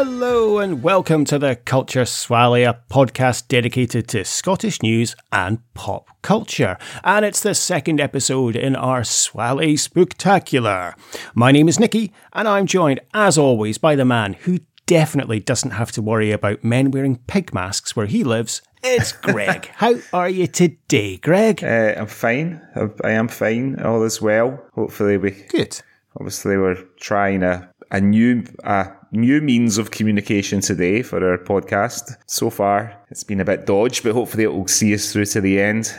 Hello and welcome to the Culture Swally, a podcast dedicated to Scottish news and pop culture. And it's the second episode in our Swally Spooktacular. My name is Nikki, and I'm joined, as always, by the man who definitely doesn't have to worry about men wearing pig masks where he lives. It's Greg. How are you today, Greg? Uh, I'm fine. I am fine. All is well. Hopefully, we. Good. Obviously, we're trying a a new a new means of communication today for our podcast. So far, it's been a bit dodged, but hopefully it will see us through to the end.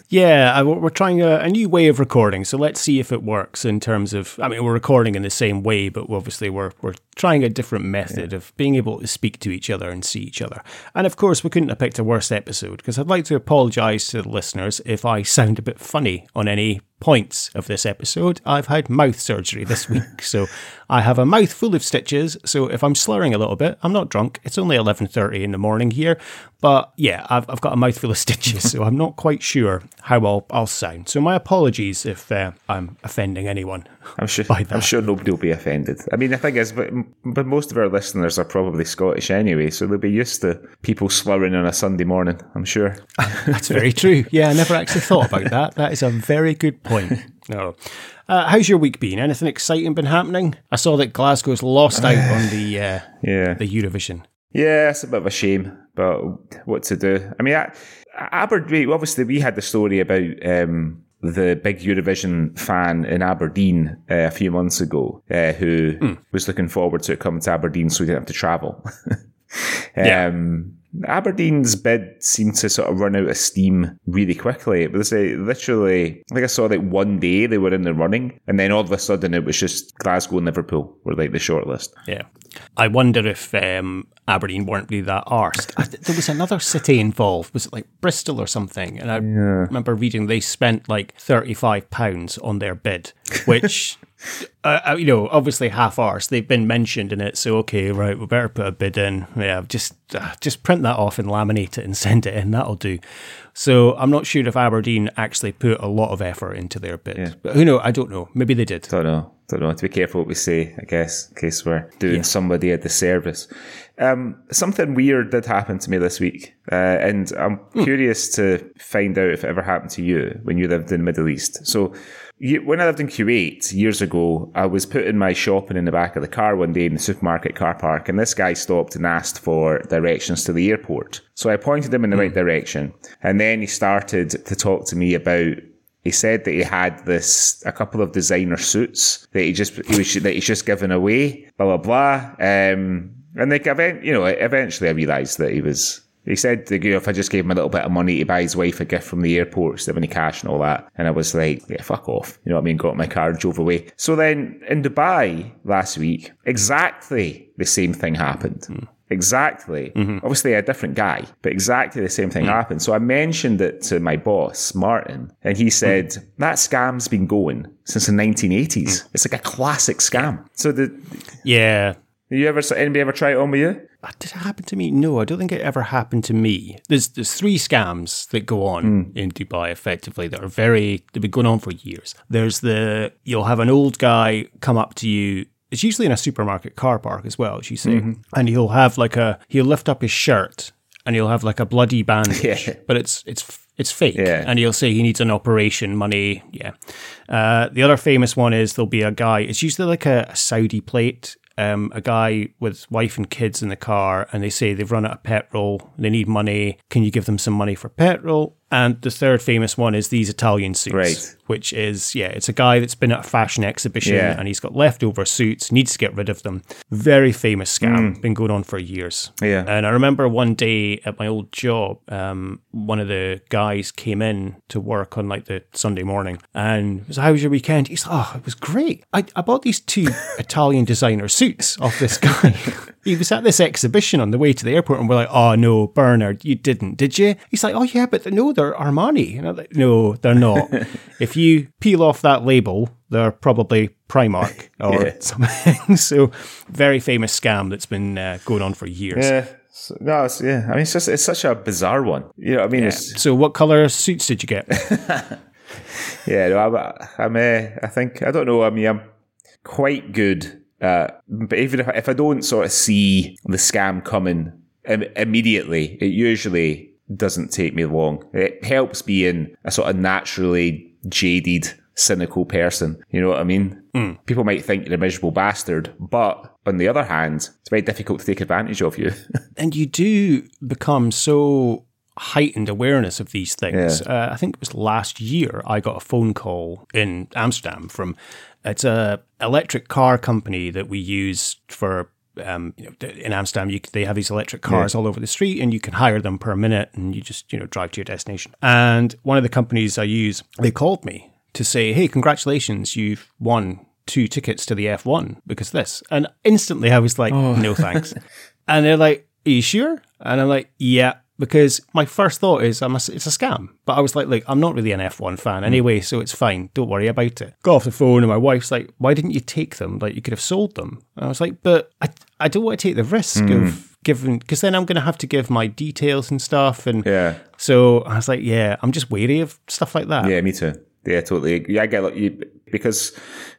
yeah, we're trying a, a, new way of recording, so let's see if it works in terms of. I mean, we're recording in the same way, but obviously we're we're trying a different method yeah. of being able to speak to each other and see each other. And of course, we couldn't have picked a worse episode because I'd like to apologise to the listeners if I sound a bit funny on any points of this episode. I've had mouth surgery this week, so I have a mouth full of stitches. So if I'm slurring a little bit, I'm not drunk. It's only 11:30 in the morning here, but yeah, I've, I've got a mouthful of stitches, so I'm not quite sure how I'll, I'll sound. So my apologies if uh, I'm offending anyone. I'm sure. I'm sure nobody will be offended. I mean, the thing is, but, but most of our listeners are probably Scottish anyway, so they'll be used to people slurring on a Sunday morning. I'm sure. That's very true. Yeah, I never actually thought about that. That is a very good point. No. Uh, how's your week been? Anything exciting been happening? I saw that Glasgow's lost out on the uh, yeah the Eurovision. Yeah, it's a bit of a shame, but what to do? I mean, I, Aberdeen. Obviously, we had the story about um, the big Eurovision fan in Aberdeen uh, a few months ago, uh, who mm. was looking forward to it coming to Aberdeen, so he didn't have to travel. um, yeah. Aberdeen's bid seemed to sort of run out of steam really quickly. But they literally, I think I saw like one day they were in the running, and then all of a sudden it was just Glasgow and Liverpool were like the shortlist. Yeah. I wonder if um, Aberdeen weren't really that arsed. there was another city involved. Was it like Bristol or something? And I yeah. remember reading they spent like £35 on their bid, which uh, uh, you know, obviously half arse. They've been mentioned in it, so okay, right, we better put a bid in. Yeah, just uh, just print that off and laminate it and send it in. That'll do. So I'm not sure if Aberdeen actually put a lot of effort into their bid, yeah. but who know? I don't know. Maybe they did. Don't know. Don't know. To be careful what we say, I guess, in case we're doing yeah. somebody a disservice. Um, something weird did happen to me this week, uh, and I'm mm. curious to find out if it ever happened to you when you lived in the Middle East. So when I lived in Kuwait years ago, I was putting my shopping in the back of the car one day in the supermarket car park, and this guy stopped and asked for directions to the airport. So I pointed him in the mm. right direction, and then he started to talk to me about. He said that he had this a couple of designer suits that he just he was that he's just given away, blah blah blah. Um, and like, you know, eventually I realised that he was he said, you know, if I just gave him a little bit of money to buy his wife a gift from the airport, so any cash and all that. And I was like, yeah, fuck off. You know what I mean? Got my car and drove away. So then in Dubai last week, exactly the same thing happened. Mm. Exactly. Mm-hmm. Obviously, a different guy, but exactly the same thing mm. happened. So I mentioned it to my boss, Martin, and he said, mm. that scam's been going since the 1980s. Mm. It's like a classic scam. So the. Yeah. You ever, anybody ever try it on with you? Uh, did it happen to me? No, I don't think it ever happened to me. There's there's three scams that go on mm. in Dubai effectively that are very they've been going on for years. There's the you'll have an old guy come up to you. It's usually in a supermarket car park as well, as you say, mm-hmm. and he'll have like a he'll lift up his shirt and he'll have like a bloody bandage, yeah. but it's it's it's fake. Yeah. And he'll say he needs an operation, money. Yeah. Uh, the other famous one is there'll be a guy, it's usually like a, a Saudi plate um, a guy with wife and kids in the car, and they say they've run out of petrol, they need money. Can you give them some money for petrol? And the third famous one is these Italian suits, right. which is, yeah, it's a guy that's been at a fashion exhibition yeah. and he's got leftover suits, needs to get rid of them. Very famous scam, mm. been going on for years. Yeah. And I remember one day at my old job, um, one of the guys came in to work on like the Sunday morning and was, How was your weekend? He's like, Oh, it was great. I, I bought these two Italian designer suits off this guy. he was at this exhibition on the way to the airport and we're like, Oh, no, Bernard, you didn't, did you? He's like, Oh, yeah, but no, they're Armani. And I'm like, no, they're not. if you peel off that label, they're probably Primark or yeah. something. so, very famous scam that's been uh, going on for years. Yeah. So, no, it's, yeah. I mean, it's just it's such a bizarre one. You know, what I mean, yeah. so what color suits did you get? yeah, no, I'm, I'm uh, I think I don't know. I mean, I'm quite good Uh, but even if, if I don't sort of see the scam coming Im- immediately, it usually doesn't take me long. It helps being a sort of naturally jaded, cynical person. You know what I mean? Mm. People might think you're a miserable bastard, but on the other hand, it's very difficult to take advantage of you. and you do become so heightened awareness of these things. Yeah. Uh, I think it was last year I got a phone call in Amsterdam from it's a electric car company that we use for um, you know, in Amsterdam, you, they have these electric cars yeah. all over the street, and you can hire them per minute, and you just you know drive to your destination. And one of the companies I use, they called me to say, "Hey, congratulations, you've won two tickets to the F1 because this." And instantly, I was like, oh. "No thanks." and they're like, "Are you sure?" And I'm like, "Yeah." Because my first thought is I'm a, it's a scam. But I was like, look, I'm not really an F1 fan hmm. anyway, so it's fine. Don't worry about it. Got off the phone, and my wife's like, why didn't you take them? Like, you could have sold them. And I was like, but I, I don't want to take the risk mm. of giving, because then I'm going to have to give my details and stuff. And yeah. so I was like, yeah, I'm just wary of stuff like that. Yeah, me too. Yeah, totally. Yeah, I get like you because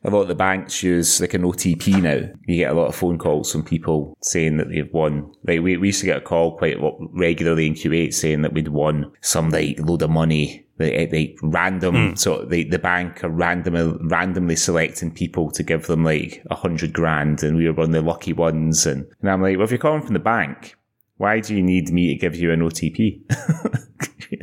a lot of the banks use like an OTP now. You get a lot of phone calls from people saying that they've won. Like we, we used to get a call quite regularly in Kuwait saying that we'd won some like load of money. They, they random mm. so they, the bank are randomly randomly selecting people to give them like a hundred grand, and we were one of the lucky ones. And, and I'm like, well, if you're calling from the bank, why do you need me to give you an OTP? you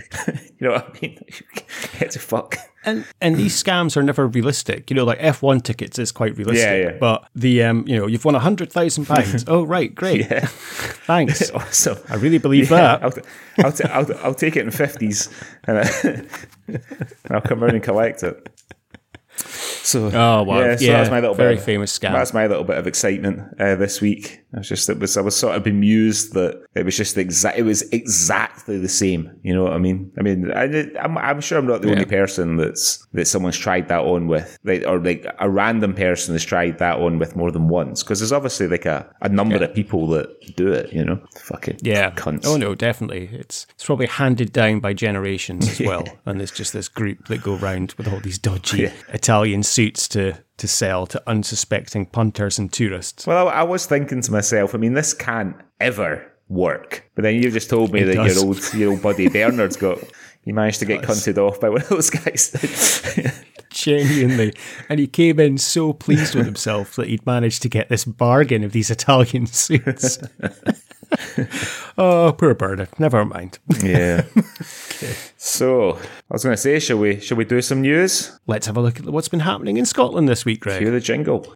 know what I mean? Get to fuck. And and these scams are never realistic. You know, like F one tickets is quite realistic. Yeah, yeah. But the um, you know, you've won a hundred thousand pounds. oh right, great. Yeah. Thanks. awesome. I really believe yeah, that. I'll, I'll, t- I'll, I'll take it in fifties, and, I'll come around and collect it. So, oh wow, yeah, so yeah, that's my little very bit, famous scam. That's my little bit of excitement uh, this week. I was just it was I was sort of bemused that it was just exact. It was exactly the same. You know what I mean? I mean, I, am I'm, I'm sure I'm not the yeah. only person that's that someone's tried that on with, like, or like a random person has tried that on with more than once. Because there's obviously like a, a number yeah. of people that do it. You know, fucking yeah, cunts. Oh no, definitely. It's it's probably handed down by generations as well. and there's just this group that go around with all these dodgy Italian suits to to sell to unsuspecting punters and tourists. Well, I, I was thinking to myself, I mean, this can't ever work. But then you just told me it that does. your old your old buddy Bernard's got you managed to get cunted off by one of those guys. Genuinely. And he came in so pleased with himself that he'd managed to get this bargain of these Italian suits. oh, poor Bernard. Never mind. Yeah. okay. So I was going to say, shall we? Shall we do some news? Let's have a look at what's been happening in Scotland this week, Greg. Hear the jingle.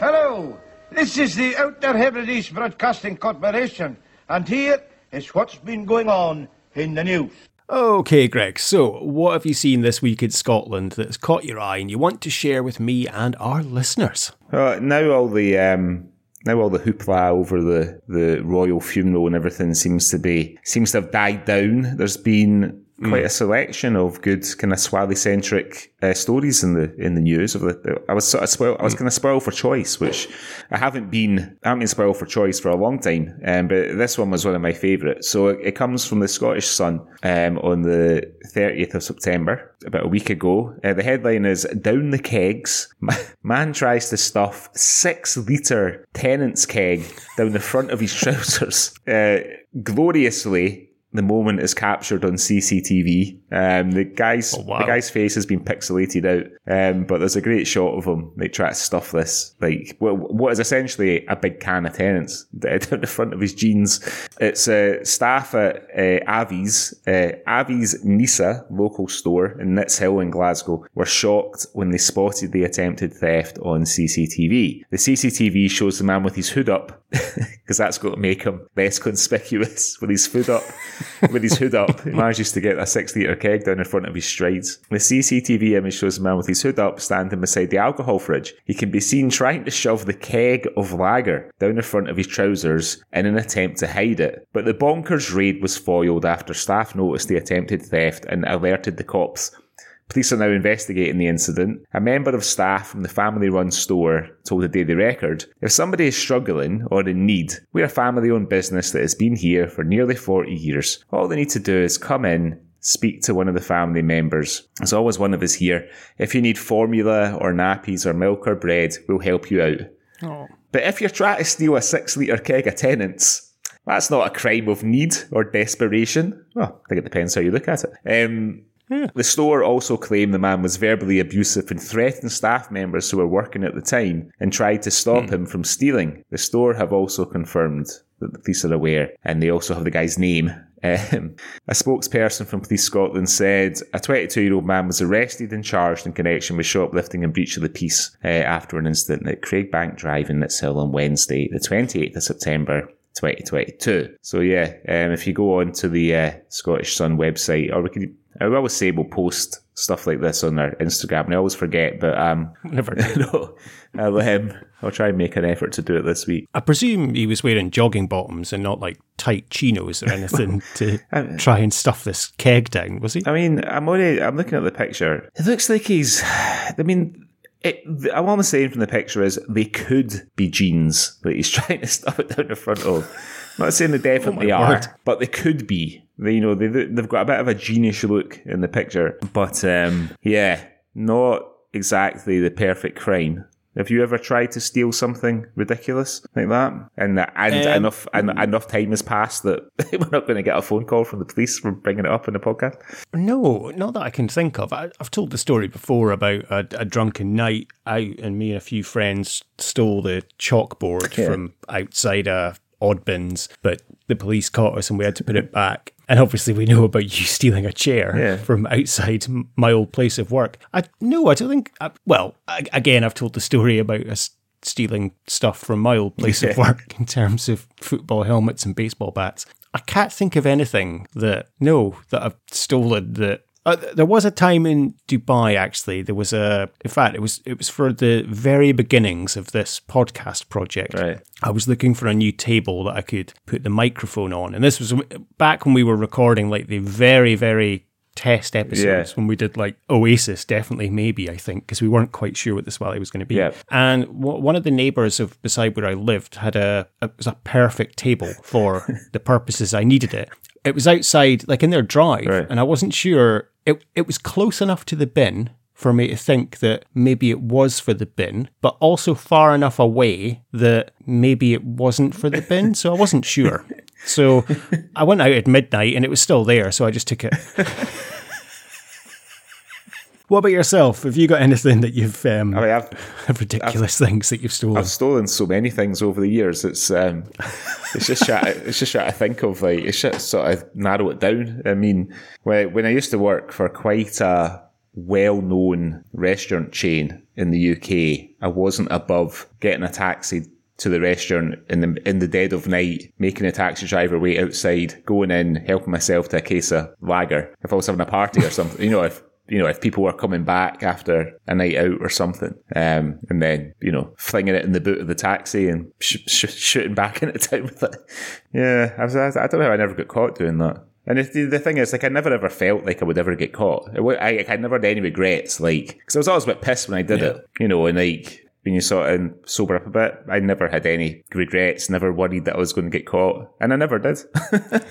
Hello, this is the Outer Hebrides Broadcasting Corporation, and here is what's been going on in the news. Okay, Greg, so what have you seen this week in Scotland that's caught your eye and you want to share with me and our listeners? Uh, now all the um, now all the hoopla over the, the royal funeral and everything seems to be seems to have died down. There's been quite mm. a selection of good kind of Swally centric uh, stories in the in the news. Of the, I was sort of spoil, I was mm. kind of spoiled for choice, which I haven't been. I haven't been spoiled for choice for a long time, um, but this one was one of my favourites. So it, it, comes from the Scottish Sun um, on the 30th of September, about a week ago. Uh, the headline is "Down the kegs." Man tries to stuff six litre Tennent's keg down the front of his trousers. Uh, gloriously the moment is captured on CCTV. Um, the guy's oh, wow. the guy's face has been pixelated out, um, but there's a great shot of him They try to stuff this like what, what is essentially a big can of Tennent's down the front of his jeans. It's uh, staff at uh, Avi's uh, Avi's Nisa local store in Nitshill in Glasgow were shocked when they spotted the attempted theft on CCTV. The CCTV shows the man with his hood up because that's got to make him less conspicuous with his hood up. with his hood up, he manages to get a six keg down in front of his strides. The CCTV image shows a man with his hood up standing beside the alcohol fridge. He can be seen trying to shove the keg of lager down the front of his trousers in an attempt to hide it. But the bonkers raid was foiled after staff noticed the attempted theft and alerted the cops. Police are now investigating the incident. A member of staff from the family run store told the Daily Record If somebody is struggling or in need, we're a family owned business that has been here for nearly 40 years. All they need to do is come in, speak to one of the family members. There's always one of us here. If you need formula or nappies or milk or bread, we'll help you out. Oh. But if you're trying to steal a six litre keg of Tennent's, that's not a crime of need or desperation. Well, I think it depends how you look at it. Um, The store also claimed the man was verbally abusive and threatened staff members who were working at the time and tried to stop him from stealing. The store have also confirmed that the police are aware and they also have the guy's name. Um, a spokesperson from Police Scotland said a 22 year old man was arrested and charged in connection with shoplifting and breach of the peace uh, after an incident at Craigbank Drive in Nitshill on Wednesday, the 28th of September. 2022. So yeah, um, if you go on to the uh, Scottish Sun website, or we could, I always say we'll post stuff like this on their Instagram, and I always forget, but um, Never no, I'll, um, I'll try and make an effort to do it this week. I presume he was wearing jogging bottoms and not like tight chinos or anything to try and stuff this keg down, was he? I mean, I'm already, I'm looking at the picture. It looks like he's, I mean, it, I'm saying from the picture is they could be jeans that he's trying to stuff it down the front of. I'm not saying they definitely Oh are, word. but they could be. They, you know, they, they've got a bit of a genius look in the picture. But um, yeah, not exactly the perfect crime. Have you ever tried to steal something ridiculous like that? And and Um, enough and enough time has passed that we're not going to get a phone call from the police for bringing it up in the podcast. No, not that I can think of. I, I've told the story before about a, a drunken night out, and me and a few friends stole the chalkboard Yeah. from outside a Oddbins, but the police caught us and we had to put it back. And obviously, we know about you stealing a chair Yeah. from outside my old place of work. I no, I don't think. I, well, I, again, I've told the story about us stealing stuff from my old place of work in terms of football helmets and baseball bats. I can't think of anything that no that I've stolen that. Uh, there was a time in Dubai actually. There was a, in fact, it was it was for the very beginnings of this podcast project. Right. I was looking for a new table that I could put the microphone on, and this was back when we were recording like the very very test episodes Yeah. when we did like Oasis, definitely maybe I think because we weren't quite sure what the Swally was going to be. Yeah. And w- one of the neighbours of beside where I lived had a, a it was a perfect table for the purposes I needed it. It was outside, like in their drive, Right. and I wasn't sure. It it was close enough to the bin for me to think that maybe it was for the bin, but also far enough away that maybe it wasn't for the bin. So I wasn't sure. So I went out at midnight and it was still there. So I just took it. what about yourself? Have you got anything that you've um, I mean, I've, ridiculous things that you've stolen? I've stolen so many things over the years. It's um, it's just try, it's just trying to think of like it's just sort of narrow it down. I mean, when when I used to work for quite a well-known restaurant chain in the UK, I wasn't above getting a taxi to the restaurant in the in the dead of night, making a taxi driver wait outside, going in, helping myself to a case of lager. If I was having a party or something, you know, if you know, if people were coming back after a night out or something, um, and then, you know, flinging it in the boot of the taxi and sh- sh- shooting back into town with it. Yeah, I, was, I, I don't know how I never got caught doing that. And the, the thing is, like, I never ever felt like I would ever get caught. Wa- I, I never had any regrets, like, because I was always a bit pissed when I did it, you know, and like, when you sort of sober up a bit, I never had any regrets, never worried that I was going to get caught, and I never did.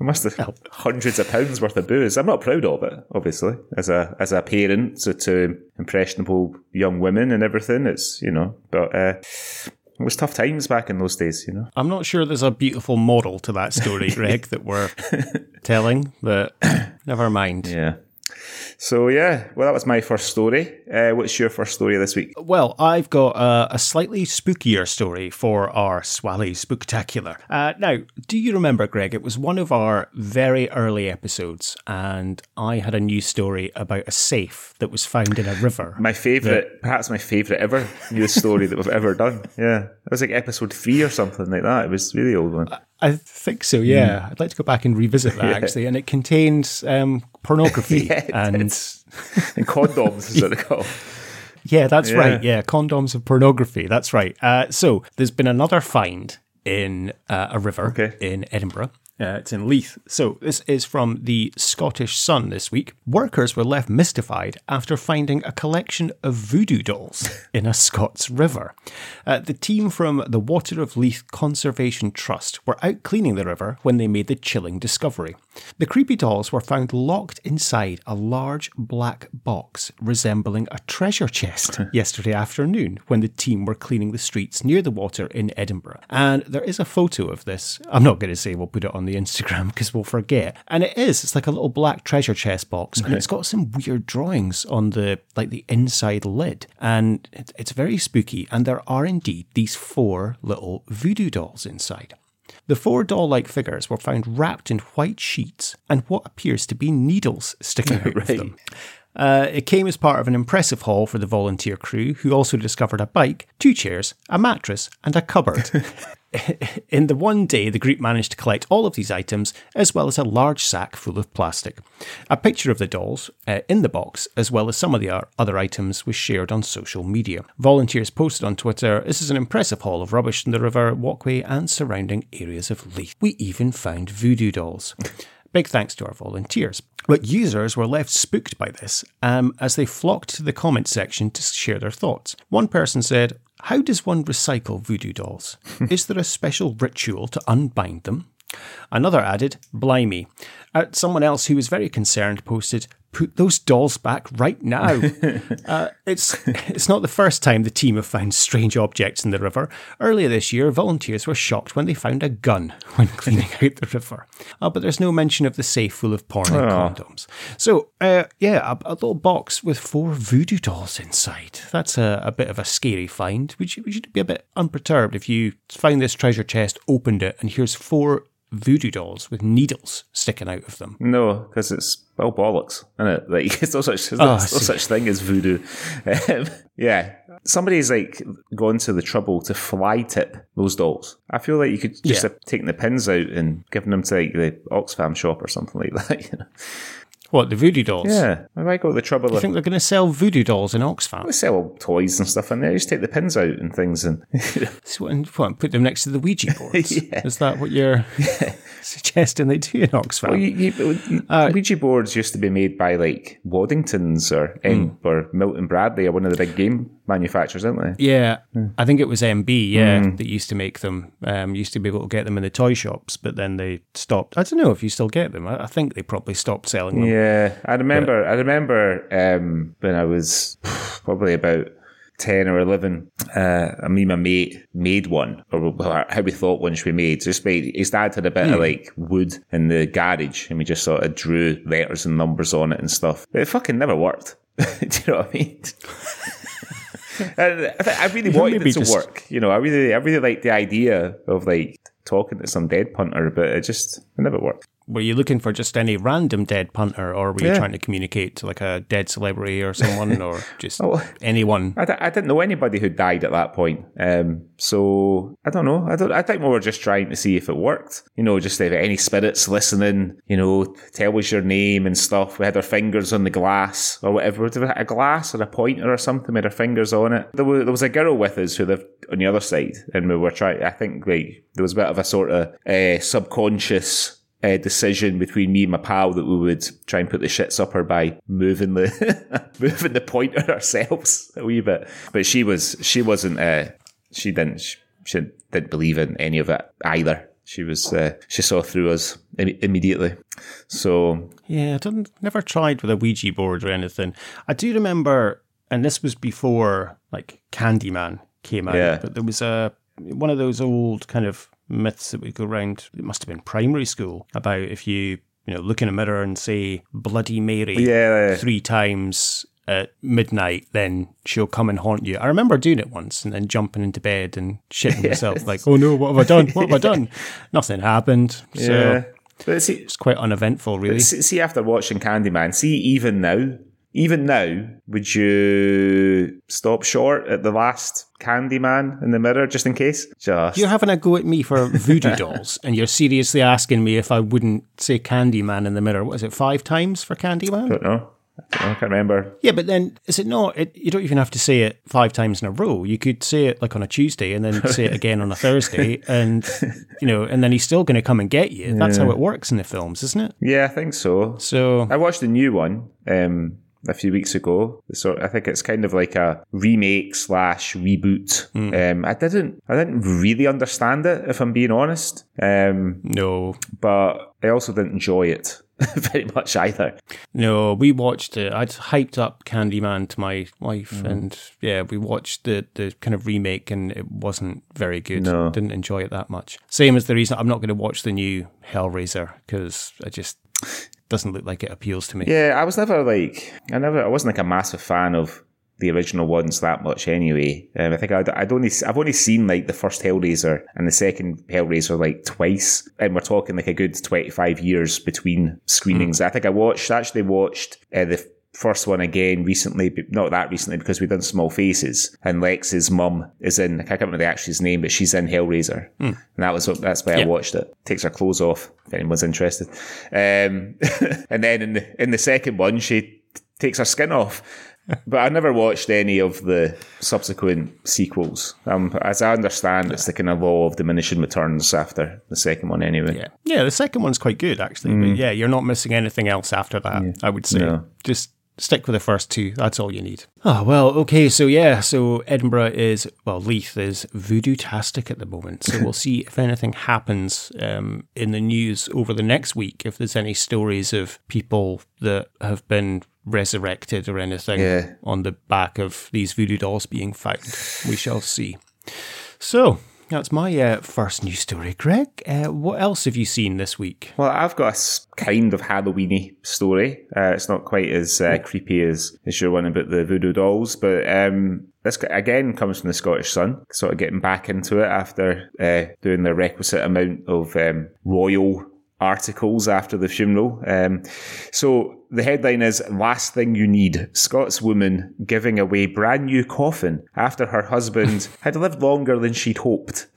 I must have hundreds of pounds worth of booze. I'm not proud of it, obviously, as a as a parent to, to impressionable young women and everything. It's you know, but uh, it was tough times back in those days, you know. I'm not sure there's a beautiful model to that story, Greg, that we're telling, but never mind. Yeah. So yeah, well, that was my first story. Uh, what's your first story this week? Well, I've got a, a slightly spookier story for our Swally Spooktacular. Uh, now, do you remember, Greg? It was one of our very early episodes, and I had a news story about a safe that was found in a river. My favourite, perhaps my favourite ever news story that we've ever done. Yeah, it was like episode three or something like that. It was really old one. I think so, yeah. I'd like to go back and revisit that, actually. And it contains um, pornography. Yeah, and And condoms is what they call. Yeah, that's Yeah. right. Yeah, condoms of pornography. That's right. Uh, so there's been another find in uh, a river Okay. in Edinburgh. Uh, it's in Leith. So, this is from the Scottish Sun this week. Workers were left mystified after finding a collection of voodoo dolls in a Scots river. Uh, the team from the Water of Leith Conservation Trust were out cleaning the river when they made the chilling discovery. The creepy dolls were found locked inside a large black box resembling a treasure chest yesterday afternoon when the team were cleaning the streets near the water in Edinburgh. And there is a photo of this. I'm not going to say we'll put it on the Instagram because we'll forget. And it is. It's like a little black treasure chest box, and it's got some weird drawings on the like the inside lid, and it, it's very spooky. And there are indeed these four little voodoo dolls inside. The four doll like figures were found wrapped in white sheets and what appears to be needles sticking out of them. Uh, it came as part of an impressive haul for the volunteer crew, who also discovered a bike, two chairs, a mattress, and a cupboard. In the one day, the group managed to collect all of these items, as well as a large sack full of plastic. A picture of the dolls uh, in the box, as well as some of the other items, was shared on social media. Volunteers posted on Twitter this is an impressive haul of rubbish in the river, walkway, and surrounding areas of Leith. We even found voodoo dolls. Big thanks to our volunteers. But users were left spooked by this um, as they flocked to the comment section to share their thoughts. One person said, How does one recycle voodoo dolls? Is there a special ritual to unbind them? Another added, Blimey. Uh, someone else who was very concerned posted, put those dolls back right now. uh, it's it's not the first time the team have found strange objects in the river. Earlier this year, volunteers were shocked when they found a gun when cleaning out the river. Uh, but there's no mention of the safe full of porn and condoms. So, uh, yeah, a, a, little box with four voodoo dolls inside. That's a, a bit of a scary find. Would you, would be a bit unperturbed if you found this treasure chest, opened it, and here's four voodoo dolls with needles sticking out of them. No, because it's all bollocks, isn't it? Like it's no such there's oh, no such thing as voodoo. Um, yeah, somebody's like gone to the trouble to fly tip those dolls. I feel like you could just yeah. have taken the pins out and given them to like the Oxfam shop or something like that. You know? What the voodoo dolls? Yeah, I might go the trouble. You of, think they're going to sell voodoo dolls in Oxfam? They sell toys and stuff in there. Just take the pins out and things and so, and what, put them next to the Ouija boards. yeah. Is that what you're yeah. suggesting they do in Oxfam? Well, you, you, uh, Ouija boards used to be made by like Waddingtons or mm. or Milton Bradley or one of the big game manufacturers, aren't they? Yeah, mm. I think it was MB. Yeah, mm. that used to make them. Um, used to be able to get them in the toy shops, but then they stopped. I don't know if you still get them. I, I think they probably stopped selling them. Yeah, I remember. But, I remember um, when I was probably about. 10 or 11, uh, me and my mate made one, or how we thought one should be made. Just made, his dad had a bit mm. of hmm. like wood in the garage, and we just sort of drew letters and numbers on it and stuff. But it fucking never worked. Do you know what I mean? I, I really wanted it to just... work. You know, I really, I really like the idea of like talking to some dead punter, but it just it never worked. Were you looking for just any random dead punter, or were you yeah. trying to communicate to like a dead celebrity or someone, or just oh, anyone? I d- I didn't know anybody who died at that point, um, so I don't know. I don't. I think we were just trying to see if it worked. You know, just if any spirits listening, you know, tell us your name and stuff. We had our fingers on the glass or whatever. Did we have a glass or a pointer or something? We had our fingers on it. There was, there was a girl with us who lived on the other side, and we were trying. I think like there was a bit of a sort of uh, subconscious uh, decision between me and my pal that we would try and put the shits up her by moving the moving the pointer ourselves a wee bit. But she was she wasn't uh, she didn't she, didn't believe in any of it either. She was uh, she saw through us Im- immediately. So yeah, I didn't never tried with a Ouija board or anything. I do remember, and this was before like Candyman came out. Yeah. But there was a one of those old kind of myths that would go around. It must have been primary school about if you you know look in a mirror and say Bloody Mary yeah. three times at midnight, then she'll come and haunt you. I remember doing it once and then jumping into bed and shitting yes. myself, like, oh no, what have I done? What have I done? Nothing happened. So yeah. But see, it's quite uneventful, really. See, after watching Candyman, see, even now, even now, would you stop short at the last Candyman in the mirror just in case? Just you're having a go at me for voodoo dolls, and you're seriously asking me if I wouldn't say Candyman in the mirror. What is it? Five times for Candyman? I don't know. I can't remember. Yeah, but then is it not? It, you don't even have to say it five times in a row. You could say it like on a Tuesday and then say it again on a Thursday, and you know, and then he's still going to come and get you. That's how it works in the films, isn't it? Yeah, I think so. So I watched the new one um, a few weeks ago. So I think it's kind of like a remake slash reboot. Um, I didn't, I didn't really understand it, if I'm being honest. Um, no, but I also didn't enjoy it very much either. no, we watched it. I'd hyped up Candyman to my wife, and yeah, we watched the the kind of remake, and it wasn't very good. No. Didn't enjoy it that much. Same as the reason I'm not going to watch the new Hellraiser because I just doesn't look like it appeals to me. Yeah, I was never like, I never, I wasn't like a massive fan of the original ones that much anyway. Um, I think I'd, I'd only, I've only seen like the first Hellraiser and the second Hellraiser like twice, and we're talking like a good twenty five years between screenings. I think I watched, actually watched uh, the first one again recently, but not that recently because we've done Small Faces, and Lex's mum is in. I can't remember the actress name, but she's in Hellraiser, and that was that's why I watched it. Takes her clothes off if anyone's interested, um, and then in the in the second one she t- takes her skin off. But I never watched any of the subsequent sequels. Um, as I understand, it's the kind of law of diminishing returns after the second one, anyway. Yeah, yeah. The second one's quite good actually, but yeah, you're not missing anything else after that. I would say No. just stick with the first two. That's all you need. Oh well, okay. So yeah, so Edinburgh is well, Leith is voodoo tastic at the moment. So we'll see if anything happens um, in the news over the next week. If there's any stories of people that have been resurrected or anything Yeah. on the back of these voodoo dolls being found, we shall see. So. That's my uh, first news story, Greg. Uh, what else have you seen this week? Well, I've got a kind of Halloweeny story. Uh, it's not quite as uh, creepy as, as your one about the voodoo dolls, but um, this again comes from the Scottish Sun. Sort of getting back into it after uh, doing the requisite amount of um, royal articles after the funeral. Um, so the headline is Last Thing You Need Scots woman giving away brand new coffin after her husband had lived longer than she'd hoped.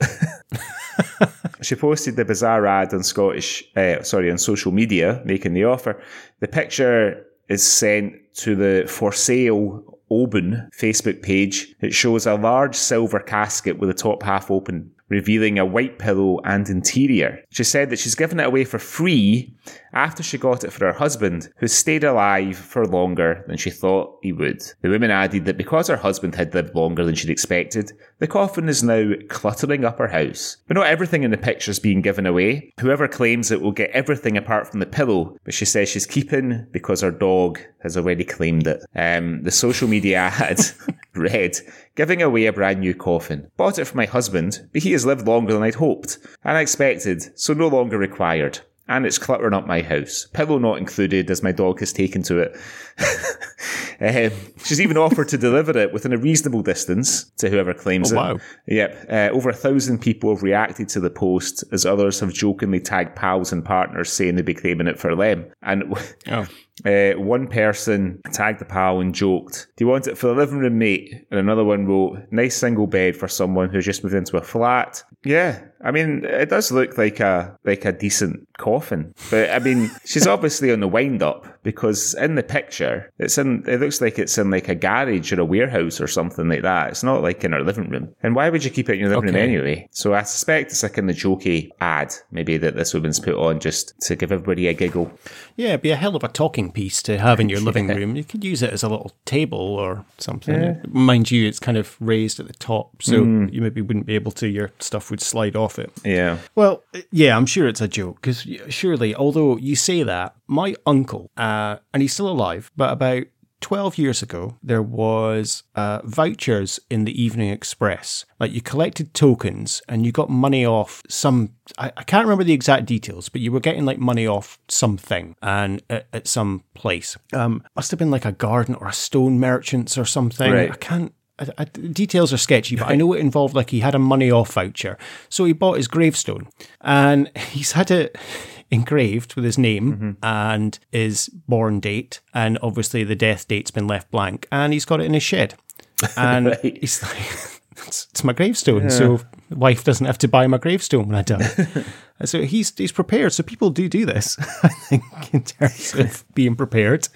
She posted the bizarre ad on Scottish, uh, sorry, on social media, making the offer. The picture is sent to the for sale Oban Facebook page. It shows a large silver casket with the top half open, revealing a white pillow and interior. She said that she's given it away for free after she got it for her husband, who stayed alive for longer than she thought he would. The woman added that because her husband had lived longer than she'd expected, the coffin is now cluttering up her house. But not everything in the picture is being given away. Whoever claims it will get everything apart from the pillow, but she says she's keeping because her dog has already claimed it. Um, the social media ad read, giving away a brand new coffin. Bought it for my husband, but he has lived longer than I'd hoped and expected, so no longer required. And it's cluttering up my house. Pillow not included, as my dog has taken to it. um, she's even offered to deliver it within a reasonable distance to whoever claims Oh, it. wow. Yep. Uh, over a thousand people have reacted to the post, as others have jokingly tagged pals and partners saying they'd be claiming it for them. And Oh. uh, one person tagged the pal and joked, Do you want it for the living room, mate? And another one wrote, Nice single bed for someone who's just moved into a flat. Yeah. I mean, it does look like a like a decent coffin, but I mean, she's obviously on the wind up because in the picture, it's in. It looks like it's in like a garage or a warehouse or something like that. It's not like in our living room. And why would you keep it in your living room anyway? So I suspect it's like in the jokey ad, maybe that this woman's put on just to give everybody a giggle. Yeah, it'd be a hell of a talking piece to have in your living room. You could use it as a little table or something. Mind you, it's kind of raised at the top, so you maybe wouldn't be able to. Your stuff would slide off it. Yeah. Well, yeah, I'm sure it's a joke because surely, although you say that, my uncle, uh, and he's still alive, but about 12 years ago, there was uh, vouchers in the Evening Express. Like you collected tokens and you got money off some. I, I can't remember the exact details, but you were getting like money off something and at, at some place. Um, must have been like a garden or a stone merchants or something. Right. I can't. I, I, details are sketchy, but I know it involved like he had a money off voucher. So he bought his gravestone and he's had it engraved with his name mm-hmm. and his born date. And obviously the death date's been left blank and he's got it in his shed. And Right. he's like, it's, it's my gravestone. So wife doesn't have to buy my gravestone when I die. so he's he's prepared. So people do do this, I think, in terms of being prepared.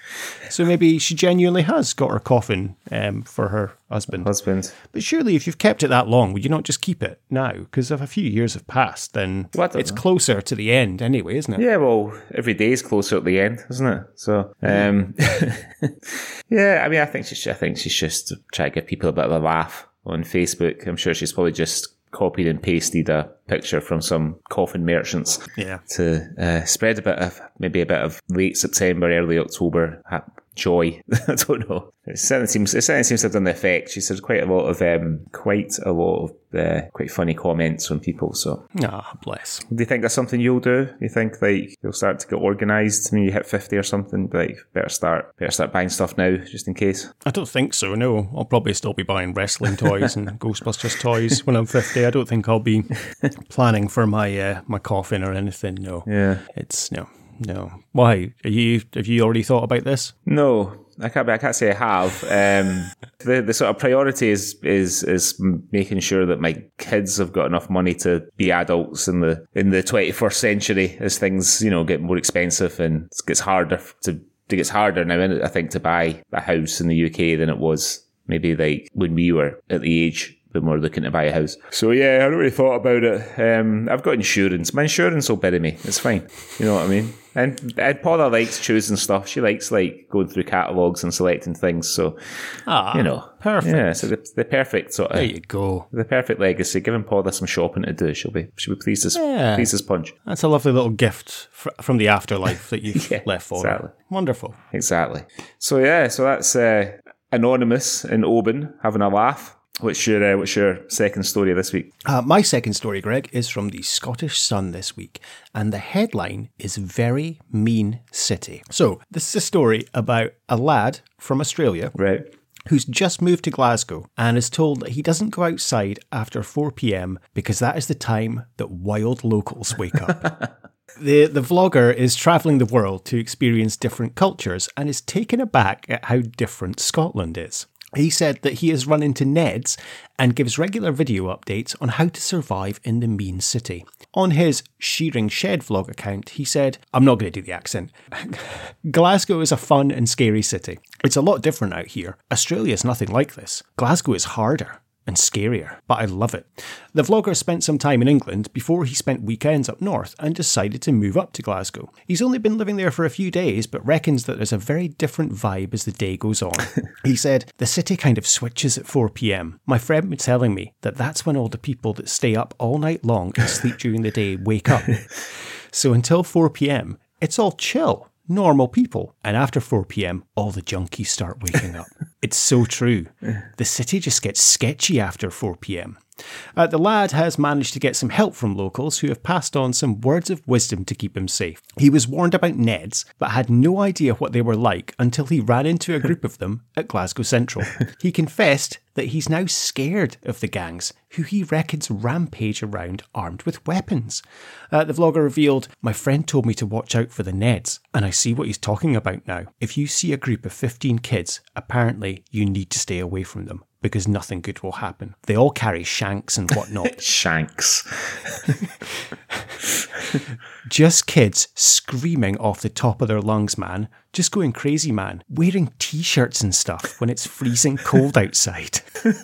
So maybe she genuinely has got her coffin um, for her husband. Husband. But surely, if you've kept it that long, would you not just keep it now? Because if a few years have passed, then Well, it's know. closer to the end anyway, isn't it? Yeah, well, every day is closer at the end, isn't it? So, um, yeah, I mean, I think she's, I think she's just trying to give people a bit of a laugh on Facebook. I'm sure she's probably just copied and pasted a picture from some coffin merchants Yeah. to uh, spread a bit of maybe a bit of late September, early October ha- joy. I don't know. It certainly seems it certainly seems to have done the effect. She had quite a lot of um, quite a lot of uh, quite funny comments from people. So, Ah, bless. do you think that's something you'll do? You think like you'll start to get organised when you hit fifty or something? Like better start better start buying stuff now just in case. I don't think so. No, I'll probably still be buying wrestling toys and Ghostbusters toys when I'm 50. I don't think I'll be planning for my uh, my coffin or anything. No. Yeah. It's no, no. Why? Are you? Have you already thought about this? No, I can't. I can't say I have. Um, the the sort of priority is is is making sure that my kids have got enough money to be adults in the in the twenty first century as things you know get more expensive and it gets harder to it gets harder now. I think to buy a house in the UK than it was maybe like when we were at the age when we were looking to buy a house. So yeah, I haven't really thought about it. Um, I've got insurance. My insurance will bury me. It's fine. You know what I mean? And, and Paula likes choosing stuff. She likes like going through catalogs and selecting things. So Ah, you know, perfect. Yeah, so the, the perfect sort of There you go. the perfect legacy. Giving Paula some shopping to do. She'll be she'll be pleased as Yeah. pleased as punch. That's a lovely little gift fr- from the afterlife that you've Yeah, left for exactly. her. Wonderful. Exactly. So yeah, so that's uh, anonymous in Oban having a laugh. What's your uh, what's your second story this week? Uh, my second story, Greg, is from the Scottish Sun this week, and the headline is Very Mean City. So, this is a story about a lad from Australia Right. who's just moved to Glasgow and is told that he doesn't go outside after 4 pm because that is the time that wild locals wake up. The, the vlogger is travelling the world to experience different cultures and is taken aback at how different Scotland is. He said that he has run into Neds and gives regular video updates on how to survive in the mean city. On his Shearing Shed vlog account, he said, I'm not going to do the accent. Glasgow is a fun and scary city. It's a lot different out here. Australia is nothing like this. Glasgow is harder and scarier, but I love it. The vlogger spent some time in England before he spent weekends up north and decided to move up to Glasgow. He's only been living there for a few days, but reckons that there's a very different vibe as the day goes on. he said, The city kind of switches at 4 pm. My friend was telling me that that's when all the people that stay up all night long and sleep during the day wake up. So until 4 pm, it's all chill, normal people. And after 4 pm, all the junkies start waking up. It's so true. The city just gets sketchy after 4 pm. Uh, the lad has managed to get some help from locals who have passed on some words of wisdom to keep him safe. He was warned about Neds, but had no idea what they were like until he ran into a group of them at Glasgow Central. He confessed that he's now scared of the gangs, who he reckons rampage around armed with weapons. Uh, the vlogger revealed, My friend told me to watch out for the Neds, and I see what he's talking about now. If you see a group of 15 kids, apparently you need to stay away from them because nothing good will happen. They all carry shanks and whatnot. Shanks. Just kids screaming off the top of their lungs, man. Just going crazy, man. Wearing t shirts and stuff when it's freezing cold outside.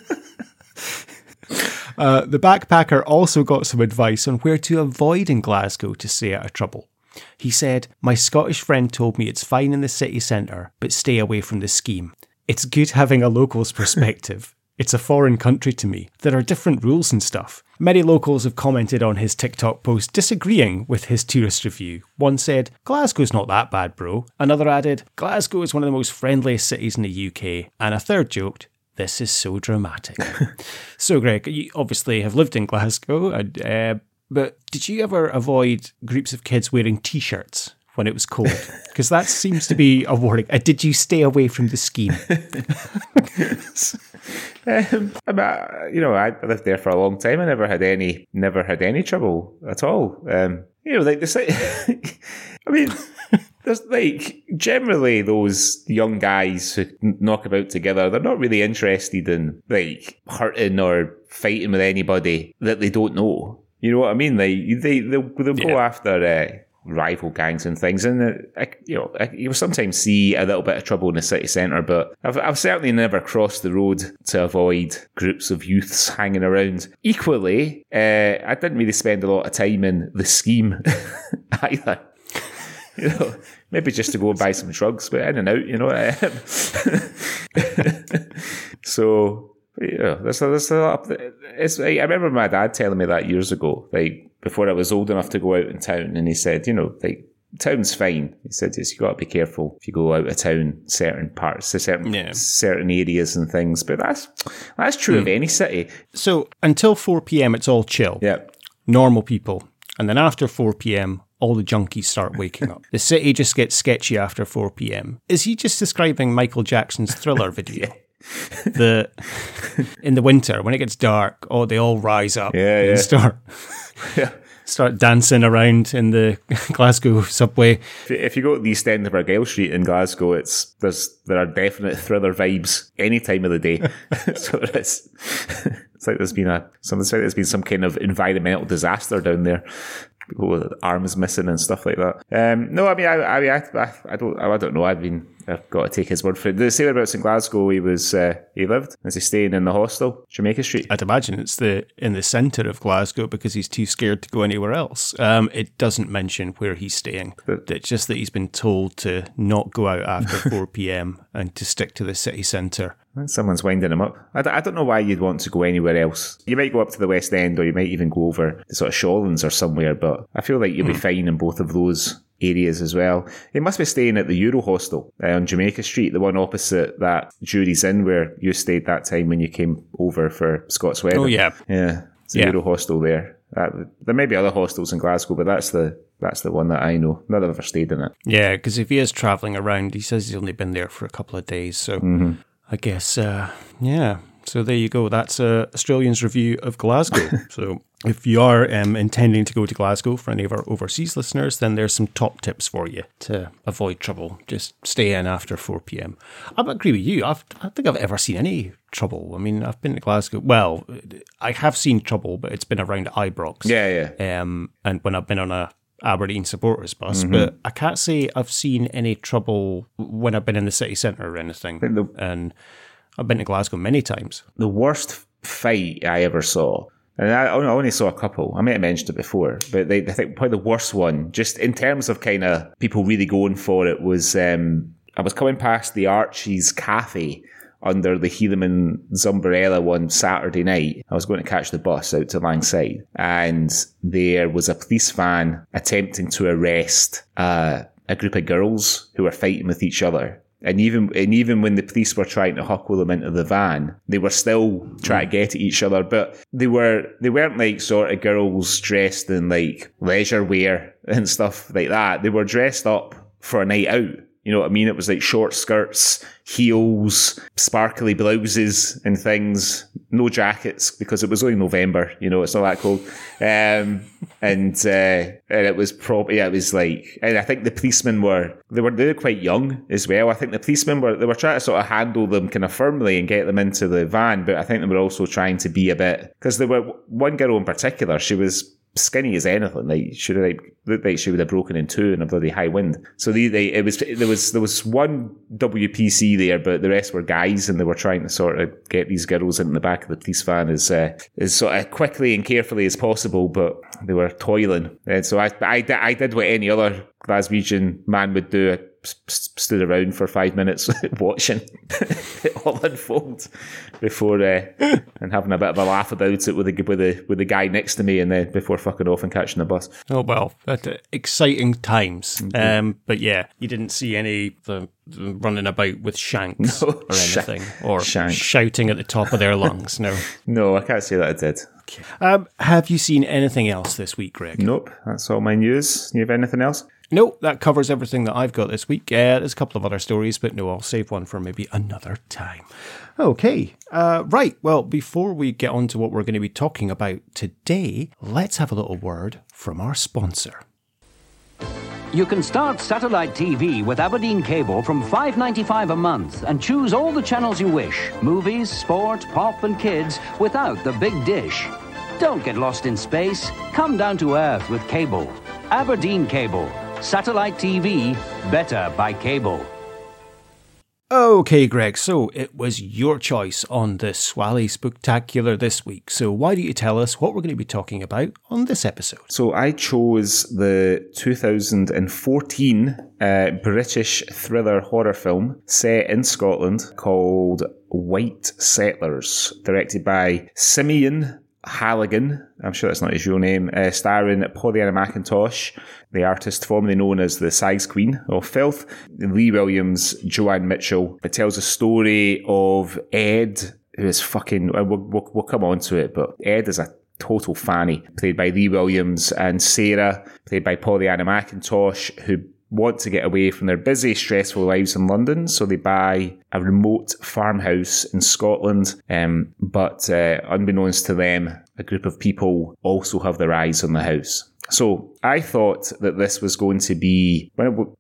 Uh, the backpacker also got some advice on where to avoid in Glasgow to stay out of trouble. He said, My Scottish friend told me it's fine in the city centre, but stay away from the scheme. It's good having a local's perspective. It's a foreign country to me. There are different rules and stuff. Many locals have commented on his TikTok post disagreeing with his tourist review. One said, Glasgow's not that bad, bro. Another added, Glasgow is one of the most friendliest cities in the UK. And a third joked, this is so dramatic. so, Greg, you obviously have lived in Glasgow, and, uh, but did you ever avoid groups of kids wearing t shirts when it was cold? Because that seems to be a warning. Uh, did you stay away from the scheme? Um, I mean, I- you know, I lived there for a long time. I never had any, never had any trouble at all. Um, you know, like the city. I mean, there's like generally those young guys who knock about together, they're not really interested in like hurting or fighting with anybody that they don't know. You know what I mean? Like they they'll, they'll go after uh, rival gangs and things, and uh, I, you know I, you sometimes see a little bit of trouble in the city centre. But I've I've certainly never crossed the road to avoid groups of youths hanging around. Equally, uh, I didn't really spend a lot of time in the scheme either. You know, maybe just to go and buy some drugs, but in and out, you know. so yeah, there's there's a lot. Of, it's I remember my dad telling me that years ago, like before I was old enough to go out in town, and he said, you know, like town's fine. He said, just you got to be careful if you go out of town, certain parts, certain Yeah. certain areas and things. But that's that's true of hmm. any city. So until 4 p.m., it's all chill. Yeah. normal people. And then after 4 p.m., all the junkies start waking up. The city just gets sketchy after 4 p.m. Is he just describing Michael Jackson's thriller video? The in the winter when it gets dark, oh, they all rise up Yeah, and yeah. start Yeah. start dancing around in the Glasgow subway. If you- go to the East End of Argyle Street in Glasgow, it's there's there are definite thriller vibes any time of the day. so is. It's like there's been a some it's like there's been some kind of environmental disaster down there. People with arms missing and stuff like that. Um, no, I mean, I, I, mean, I, I, I don't, I don't know. I've been, I've got to take his word for it. The same about in Glasgow. He was, uh, he lived. Is he staying in the hostel, Jamaica Street? I'd imagine it's the in the centre of Glasgow because he's too scared to go anywhere else. Um, it doesn't mention where he's staying. But, It's just that he's been told to not go out after 4 p.m. and to stick to the city centre. Someone's winding him up. I, d- I don't know why you'd want to go anywhere else. You might go up to the West End or you might even go over to sort of Shawlands or somewhere, but I feel like you'll be fine in both of those areas as well. He must be staying at the Euro Hostel uh, on Jamaica Street, the one opposite that Jury's Inn where you stayed that time when you came over for Scott's wedding. Oh, yeah. Yeah. It's a Yeah. Euro Hostel there. That, there may be other hostels in Glasgow, but that's the that's the one that I know. Not that I've ever stayed in it. Yeah, because if he is travelling around, he says he's only been there for a couple of days. So I guess, uh, yeah. So there you go. That's uh, Australians' review of Glasgow. so if you are um, intending to go to Glasgow for any of our overseas listeners, then there's some top tips for you to avoid trouble. Just stay in after 4 p.m. I agree with you. I've, I don't think I've ever seen any trouble. I mean, I've been to Glasgow. Well, I have seen trouble, but it's been around Ibrox Yeah, yeah. um, and when I've been on a Aberdeen supporters bus, Mm-hmm. but I can't say I've seen any trouble when I've been in the city centre or anything. the- and I've been to Glasgow many times. the worst fight I ever saw, and I, only saw a couple. I may have mentioned it before, but they, I think probably the worst one, just in terms of kind of people really going for it, was um, I was coming past the Archie's Cafe under the Hielanman's umbrella one Saturday night. I was going to catch the bus out to Langside, and there was a police van attempting to arrest uh, a group of girls who were fighting with each other. And even and even when the police were trying to huckle them into the van, they were still trying to get at each other. But they were they weren't like sort of girls dressed in like leisure wear and stuff like that. They were dressed up for a night out. You know what I mean? It was like short skirts, heels, sparkly blouses and things, no jackets because it was only November, you know, it's not that cold. Um, and, uh, and it was probably, yeah, it was like, and I think the policemen were, they were, they were quite young as well. I think the policemen were, they were trying to sort of handle them kind of firmly and get them into the van, but I think they were also trying to be a bit, because there were one girl in particular, she was skinny as anything. Like should would like looked like she would have broken in two in a bloody high wind. So they, they it was there was there was one WPC there, but the rest were guys, and they were trying to sort of get these girls in the back of the police van as uh, as sort of quickly and carefully as possible. But they were toiling, and so I I, I did what any other Glaswegian man would do. I s- s- stood around for five minutes watching it all unfold before uh, and having a bit of a laugh about it with the with the with the guy next to me, and then before fucking off and catching the bus. Oh well, that, uh, exciting times. Um, but yeah, you didn't see any the, the running about with shanks No, or anything, or shank. shouting at the top of their lungs. No. No, I can't say that I did. Um, have you seen anything else this week, Greg? Nope, that's all my news. You have anything else? No, that covers everything that I've got this week. Uh, there's a couple of other stories, but no, I'll save one for maybe another time. Okay, uh, right. Well, before we get on to what we're going to be talking about today, let's have a little word from our sponsor. You can start satellite TV with Aberdeen Cable from $5.95 a month and choose all the channels you wish movies, sport, pop, and kids without the big dish. Don't get lost in space. Come down to Earth with cable. Aberdeen Cable. Satellite TV, better by cable. Okay, Greg, so it was your choice on the Swally Spooktacular this week. So why don't you tell us what we're going to be talking about on this episode? So I chose the 2014 uh, British thriller horror film set in Scotland called White Settlers, directed by Simeon Halligan, I'm sure that's not his real name, uh, starring Pollyanna McIntosh, the artist formerly known as the Size Queen of Filth, Lee Williams, Joanne Mitchell. It tells a story of Ed, who is fucking, we'll, we'll, we'll come on to it, but Ed is a total fanny, played by Lee Williams, and Sarah, played by Pollyanna McIntosh, who want to get away from their busy, stressful lives in London, so they buy a remote farmhouse in Scotland. Um, but uh, unbeknownst to them, a group of people also have their eyes on the house. So I thought that this was going to be,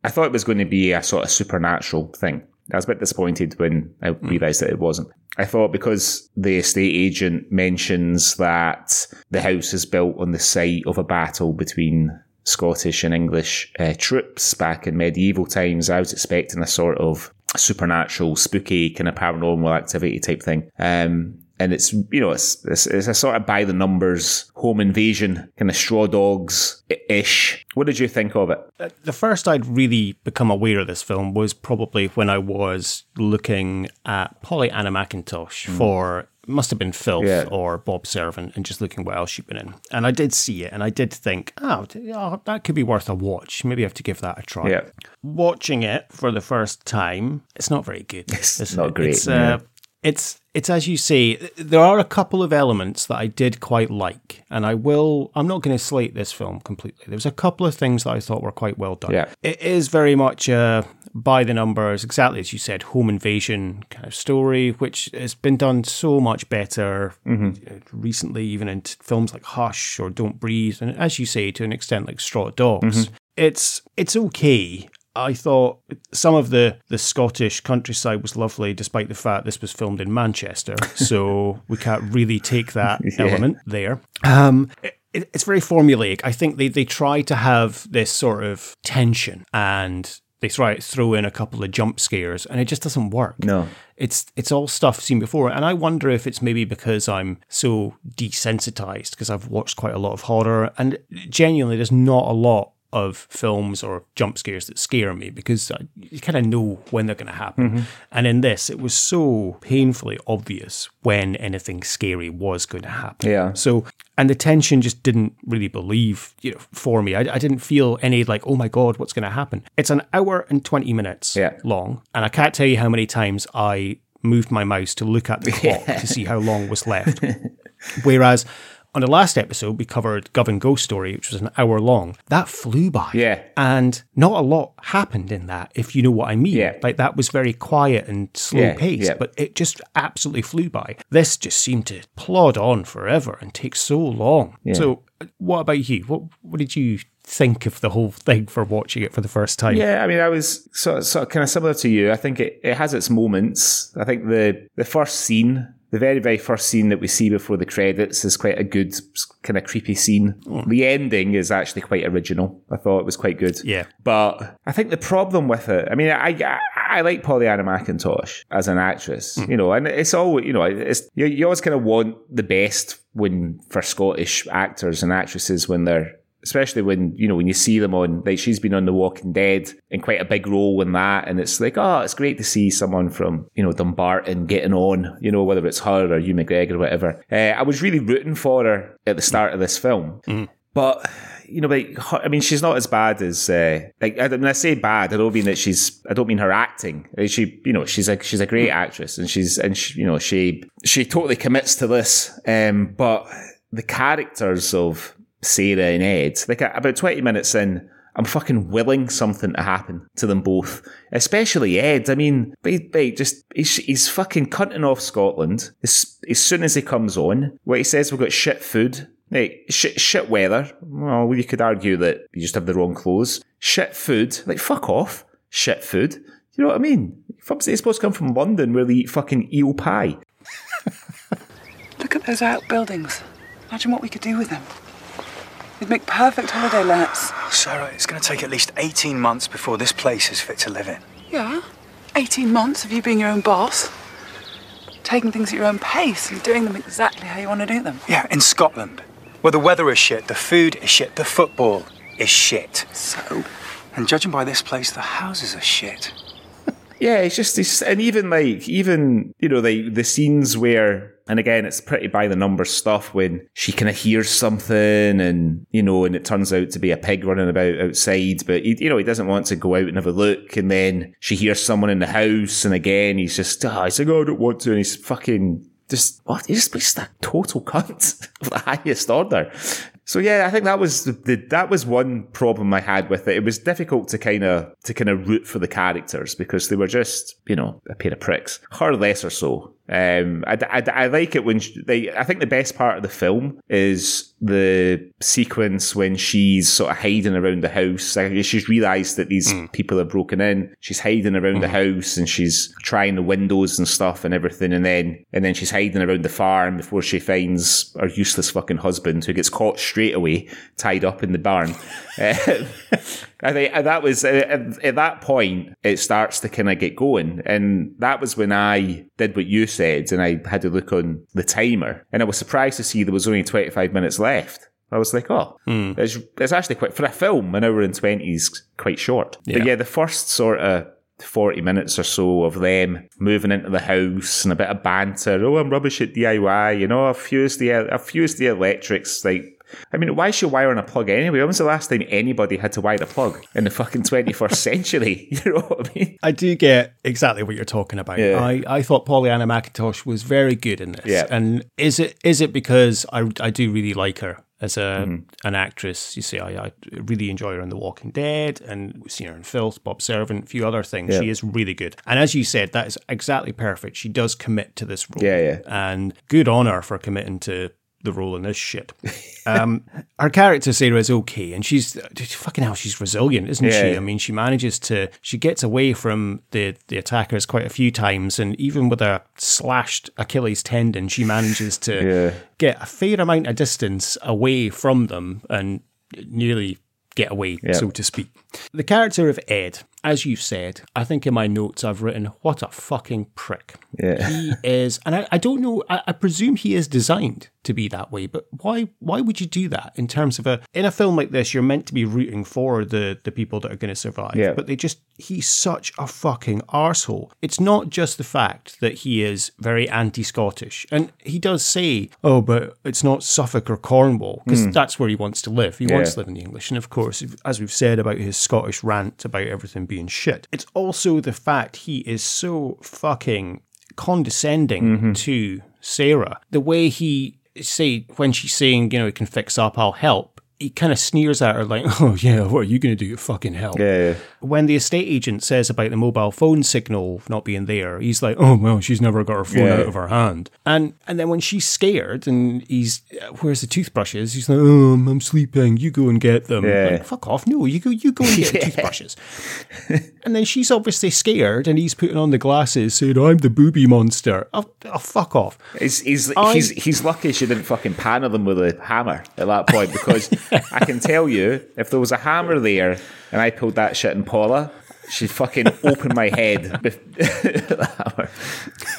I thought it was going to be a sort of supernatural thing. I was a bit disappointed when I realised that it wasn't. I thought because the estate agent mentions that the house is built on the site of a battle between Scottish and English uh, troops back in medieval times. I was expecting a sort of supernatural, spooky, kind of paranormal activity type thing. Um, and it's you know it's, it's, it's a sort of by the numbers home invasion kind of straw dogs ish. What did you think of it? Uh, the first I'd really become aware of this film was probably when I was looking at Pollyanna McIntosh mm. for must have been Filth yeah. or Bob Servant and just looking what else she'd been in. And I did see it and I did think, oh, oh, that could be worth a watch. Maybe I have to give that a try. Yeah. Watching it for the first time, it's not very good. It's, it's not great. It's, uh, it's it's as you say there are a couple of elements that I did quite like and I will I'm not going to slate this film completely there's a couple of things that I thought were quite well done yeah. it is very much uh, by the numbers exactly as you said home invasion kind of story which has been done so much better mm-hmm. recently even in films like Hush or Don't Breathe and as you say to an extent like Straw Dogs mm-hmm. it's it's okay I thought some of the, the Scottish countryside was lovely, despite the fact this was filmed in Manchester. So we can't really take that yeah. element there. Um, it, it's very formulaic. I think they, they try to have this sort of tension and they try to throw in a couple of jump scares and it just doesn't work. No. It's it's all stuff seen before. And I wonder if it's maybe because I'm so desensitized because I've watched quite a lot of horror and genuinely there's not a lot of films or jump scares that scare me because you kind of know when they're going to happen. Mm-hmm. And in this, it was so painfully obvious when anything scary was going to happen. Yeah. So, and the tension just didn't really believe, you know, for me. I, I didn't feel any like, oh my God, what's going to happen? It's an hour and 20 minutes yeah. long. And I can't tell you how many times I moved my mouse to look at the clock to see how long was left. Whereas on the last episode, we covered Govan Ghost Story, which was an hour long. That flew by. Yeah. And not a lot happened in that, if you know what I mean. Yeah. Like that was very quiet and slow yeah, paced, yeah. but it just absolutely flew by. This just seemed to plod on forever and take so long. Yeah. So, what about you? What, what did you think of the whole thing for watching it for the first time? Yeah, I mean, I was sort of, sort of kind of similar to you. I think it, it has its moments. I think the the first scene the very, very first scene that we see before the credits is quite a good, kind of creepy scene. Mm. The ending is actually quite original. I thought it was quite good. Yeah. But I think the problem with it, I mean, I, I, I like Pollyanna McIntosh as an actress, mm. you know, and it's all, you know, it's, you, you always kind of want the best when for Scottish actors and actresses when they're especially when you know when you see them on like she's been on The Walking Dead in quite a big role in that, and it's like oh, it's great to see someone from you know Dumbarton getting on, you know whether it's her or Ewan McGregor or whatever. Uh, I was really rooting for her at the start of this film, mm. but. You know, like I mean, she's not as bad as uh, like when I say bad, I don't mean that she's. I don't mean her acting. She, you know, she's like she's a great actress, and she's and she, you know she she totally commits to this. Um, but the characters of Sarah and Ed, like about 20 minutes in, I'm fucking willing something to happen to them both. Especially Ed. I mean, just, he's, he's fucking cutting off Scotland as, as soon as he comes on. What he says, we've got shit food Hey, shit, shit weather. Well, you could argue that you just have the wrong clothes. Shit food. Like, fuck off. Shit food. You know what I mean? Fuck's they supposed to come from London where they eat fucking eel pie. Look at those outbuildings. Imagine what we could do with them. They'd make perfect holiday lets. Sarah, it's going to take at least 18 months before this place is fit to live in. Yeah. 18 months of you being your own boss. Taking things at your own pace and doing them exactly how you want to do them. Yeah, in Scotland. Where the weather is shit, the food is shit, the football is shit. So? And judging by this place, the houses are shit. Yeah, it's just this, and even like even you know the the scenes where, and again, it's pretty by the numbers stuff when she kind of hears something, and you know, and it turns out to be a pig running about outside, but he, you know, he doesn't want to go out and have a look, and then she hears someone in the house, and again, he's just, ah, oh, he's like, oh, I don't want to, and he's fucking just what? He's just a total cunt of the highest order. So yeah, I think that was the, that was one problem I had with it. It was difficult to kind of to kind of root for the characters because they were just you know a pair of pricks. Her less or so. Um, I, I, I like it when she, they. I think the best part of the film is the sequence when she's sort of hiding around the house. Like she's realised that these mm. people have broken in. She's hiding around mm. the house and she's trying the windows and stuff and everything. And then and then she's hiding around the farm before she finds her useless fucking husband who gets caught straight away, tied up in the barn. I think that was at, at that point it starts to kind of get going, and that was when I did what you said, and I had to look on the timer, and I was surprised to see there was only twenty five minutes left. I was like, oh, hmm. it's, it's actually quite for a film. An hour and twenty is quite short. Yeah. But yeah, the first sort of 40 minutes or so of them moving into the house and a bit of banter. Oh, I'm rubbish at DIY. You know, I've fused the, I've fused the electrics like I mean, why should wire on a plug anyway? When was the last time anybody had to wire a plug in the fucking 21st century? You know what I mean? I do get exactly what you're talking about. Yeah. I, I thought Pollyanna McIntosh was very good in this. Yeah. And is it is it because I, I do really like her? as a mm-hmm. an actress. You see, I, I, really enjoy her in The Walking Dead, and we've seen her in Filth, Bob Servant, a few other things. Yeah. She is really good, and as you said, that is exactly perfect. She does commit to this role, yeah, yeah, and good on her for committing to the role in this shit. Um, her character Sarah is okay, and she's fucking hell. She's resilient, isn't yeah. she? I mean, she manages to she gets away from the the attackers quite a few times, and even with a slashed Achilles tendon, she manages to yeah. get a fair amount of distance away from them and nearly get away, yep. so to speak. The character of Ed, as you've said, I think in my notes I've written, what a fucking prick. Yeah. He is, and I, I don't know, I, I presume he is designed to be that way. But why why would you do that in terms of a in a film like this? You're meant to be rooting for the the people that are going to survive. Yeah. But they just he's such a fucking arsehole. It's not just the fact that he is very anti-Scottish, and he does say, "Oh, but it's not Suffolk or Cornwall," because mm. that's where he wants to live. He yeah. wants to live in the English, and of course, as we've said about his Scottish rant about everything being shit, it's also the fact he is so fucking condescending mm-hmm. to Sarah. The way he say when she's saying, you know, he can fix up, I'll help he kind of sneers at her like, "Oh yeah, what are you going to do? Fucking hell!" Yeah, yeah, When the estate agent says about the mobile phone signal not being there, he's like, "Oh well, she's never got her phone yeah. out of her hand." And and then when she's scared and he's, uh, "Where's the toothbrushes?" He's like, "Oh, um, I'm sleeping. You go and get them." Yeah. Like, Fuck off! No, you go. You go and get the toothbrushes. and then she's obviously scared, and he's putting on the glasses, saying, "I'm the booby monster." Oh, oh fuck off! He's he's, he's he's lucky she didn't fucking panel them with a hammer at that point because. I can tell you, if there was a hammer there and I pulled that shit in Paula, she'd fucking open my head.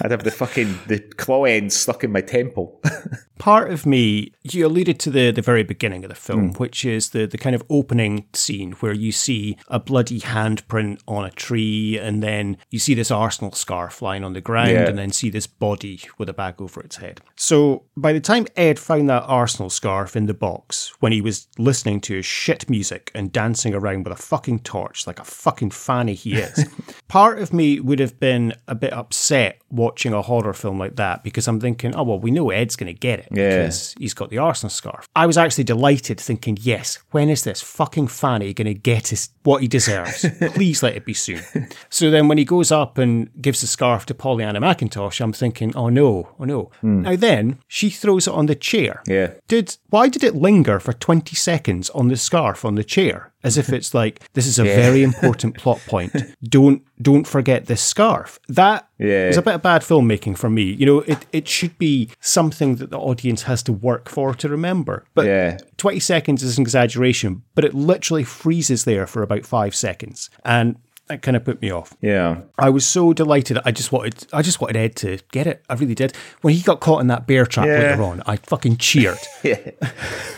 I'd have the fucking the claw end stuck in my temple. Part of me, you alluded to the, the very beginning of the film, mm. which is the, the kind of opening scene where you see a bloody handprint on a tree, and then you see this Arsenal scarf lying on the ground, yeah. and then see this body with a bag over its head. So by the time Ed found that Arsenal scarf in the box, when he was listening to his shit music and dancing around with a fucking torch like a fucking fan fanny he is. Part of me would have been a bit upset watching a horror film like that because I'm thinking, oh, well, we know Ed's going to get it Yeah. because he's got the Arsenal scarf. I was actually delighted thinking, yes, when is this fucking fanny going to get his, what he deserves? Please let it be soon. So then when he goes up and gives the scarf to Pollyanna McIntosh, I'm thinking, oh no, oh no. Hmm. Now then, she throws it on the chair. Yeah. Did why did it linger for 20 seconds on the scarf on the chair? As if it's like this is a very important plot point. Don't don't forget this scarf. That Yeah. is a bit of bad filmmaking for me. You know, it, it should be something that the audience has to work for to remember. But Yeah. 20 seconds is an exaggeration, but it literally freezes there for about five seconds. And that kind of put me off. Yeah. I was so delighted. I just wanted, I just wanted Ed to get it. I really did. When he got caught in that bear trap Yeah. later on, I fucking cheered. Yeah,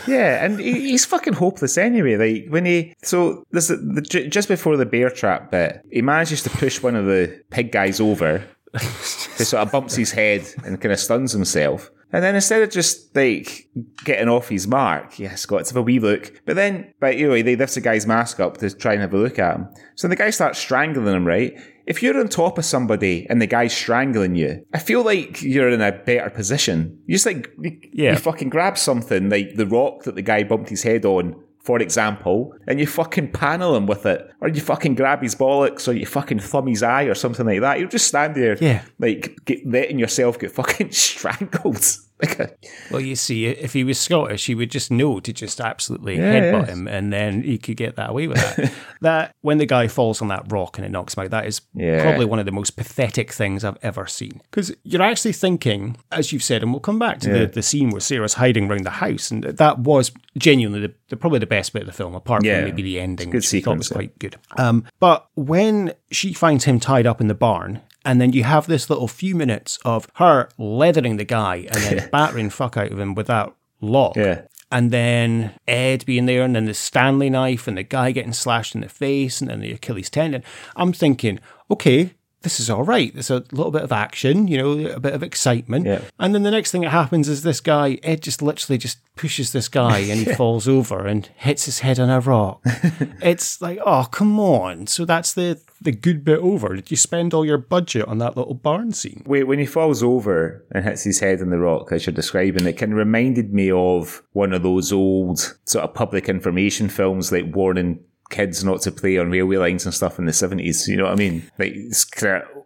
yeah, and he, he's fucking hopeless anyway. Like when he, so the, the, just before the bear trap bit, he manages to push one of the pig guys over, he sort of bumps his head and kind of stuns himself. And then instead of just like getting off his mark, yes, got to have a wee look. But then, but anyway, they lift the guy's mask up to try and have a look at him. So the guy starts strangling him, right? If you're on top of somebody and the guy's strangling you, I feel like you're in a better position. You just like, Yeah. you fucking grab something like the rock that the guy bumped his head on, for example, and you fucking panel him with it. Or you fucking grab his bollocks or you fucking thumb his eye or something like that. You'll just stand there, Yeah. like, get, letting yourself get fucking strangled. Well, you see, if he was Scottish, he would just know to just absolutely Yeah, headbutt yes. him, and then he could get that away with that. that when the guy falls on that rock and it knocks him out, that is Yeah. probably one of the most pathetic things I've ever seen. Because you're actually thinking, as you've said, and we'll come back to Yeah. the, the scene where Sarah's hiding around the house, and that was genuinely the, the probably the best bit of the film, apart from maybe the ending, good which I thought was sequence, quite good. Um, but when she finds him tied up in the barn, and then you have this little few minutes of her leathering the guy and then battering fuck out of him with that lock. Yeah. And then Ed being there, and then the Stanley knife, and the guy getting slashed in the face, and then the Achilles tendon. I'm thinking, okay, this is all right. There's a little bit of action, you know, a bit of excitement. Yeah. And then the next thing that happens is this guy, Ed just literally just pushes this guy and he falls over and hits his head on a rock. it's like, oh, come on. So that's the, the good bit over. Did you spend all your budget on that little barn scene? Wait, when he falls over and hits his head on the rock, as you're describing, it kind of reminded me of one of those old sort of public information films, like warning kids not to play on railway lines and stuff in the 70s. You know what I mean? Like,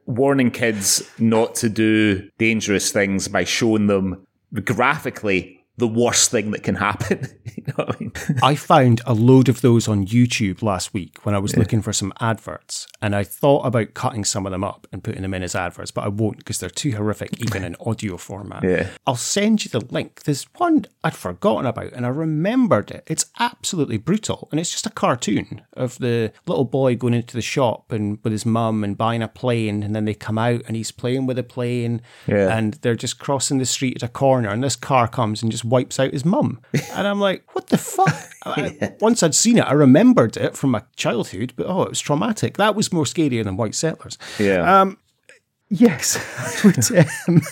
warning kids not to do dangerous things by showing them graphically the worst thing that can happen. you know I mean? I found a load of those on YouTube last week when I was looking for some adverts, and I thought about cutting some of them up and putting them in as adverts, but I won't because they're too horrific, even in audio format. Yeah. I'll send you the link. There's one I'd forgotten about, and I remembered it. It's absolutely brutal, and it's just a cartoon of the little boy going into the shop and with his mum and buying a plane, and then they come out and he's playing with a plane, Yeah. and they're just crossing the street at a corner, and this car comes and just wipes out his mum. And I'm like, what the fuck? I- once I'd seen it, I remembered it from my childhood, but oh, it was traumatic. That was more scarier than White Settlers. Yeah. Um, yes, I would, um,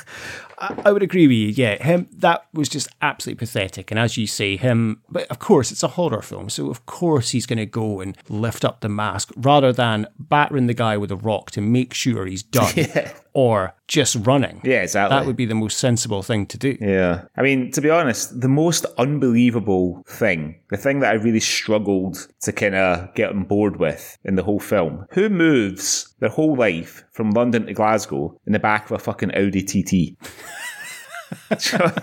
I I would agree with you. Yeah, him that was just absolutely pathetic. And as you say, him. But of course, it's a horror film, so of course he's going to go and lift up the mask rather than battering the guy with a rock to make sure he's done, or just running. Yeah, exactly. That would be the most sensible thing to do. Yeah. I mean, to be honest, the most unbelievable thing, the thing that I really struggled to kind of get on board with in the whole film, who moves their whole life from London to Glasgow in the back of a fucking Audi TT?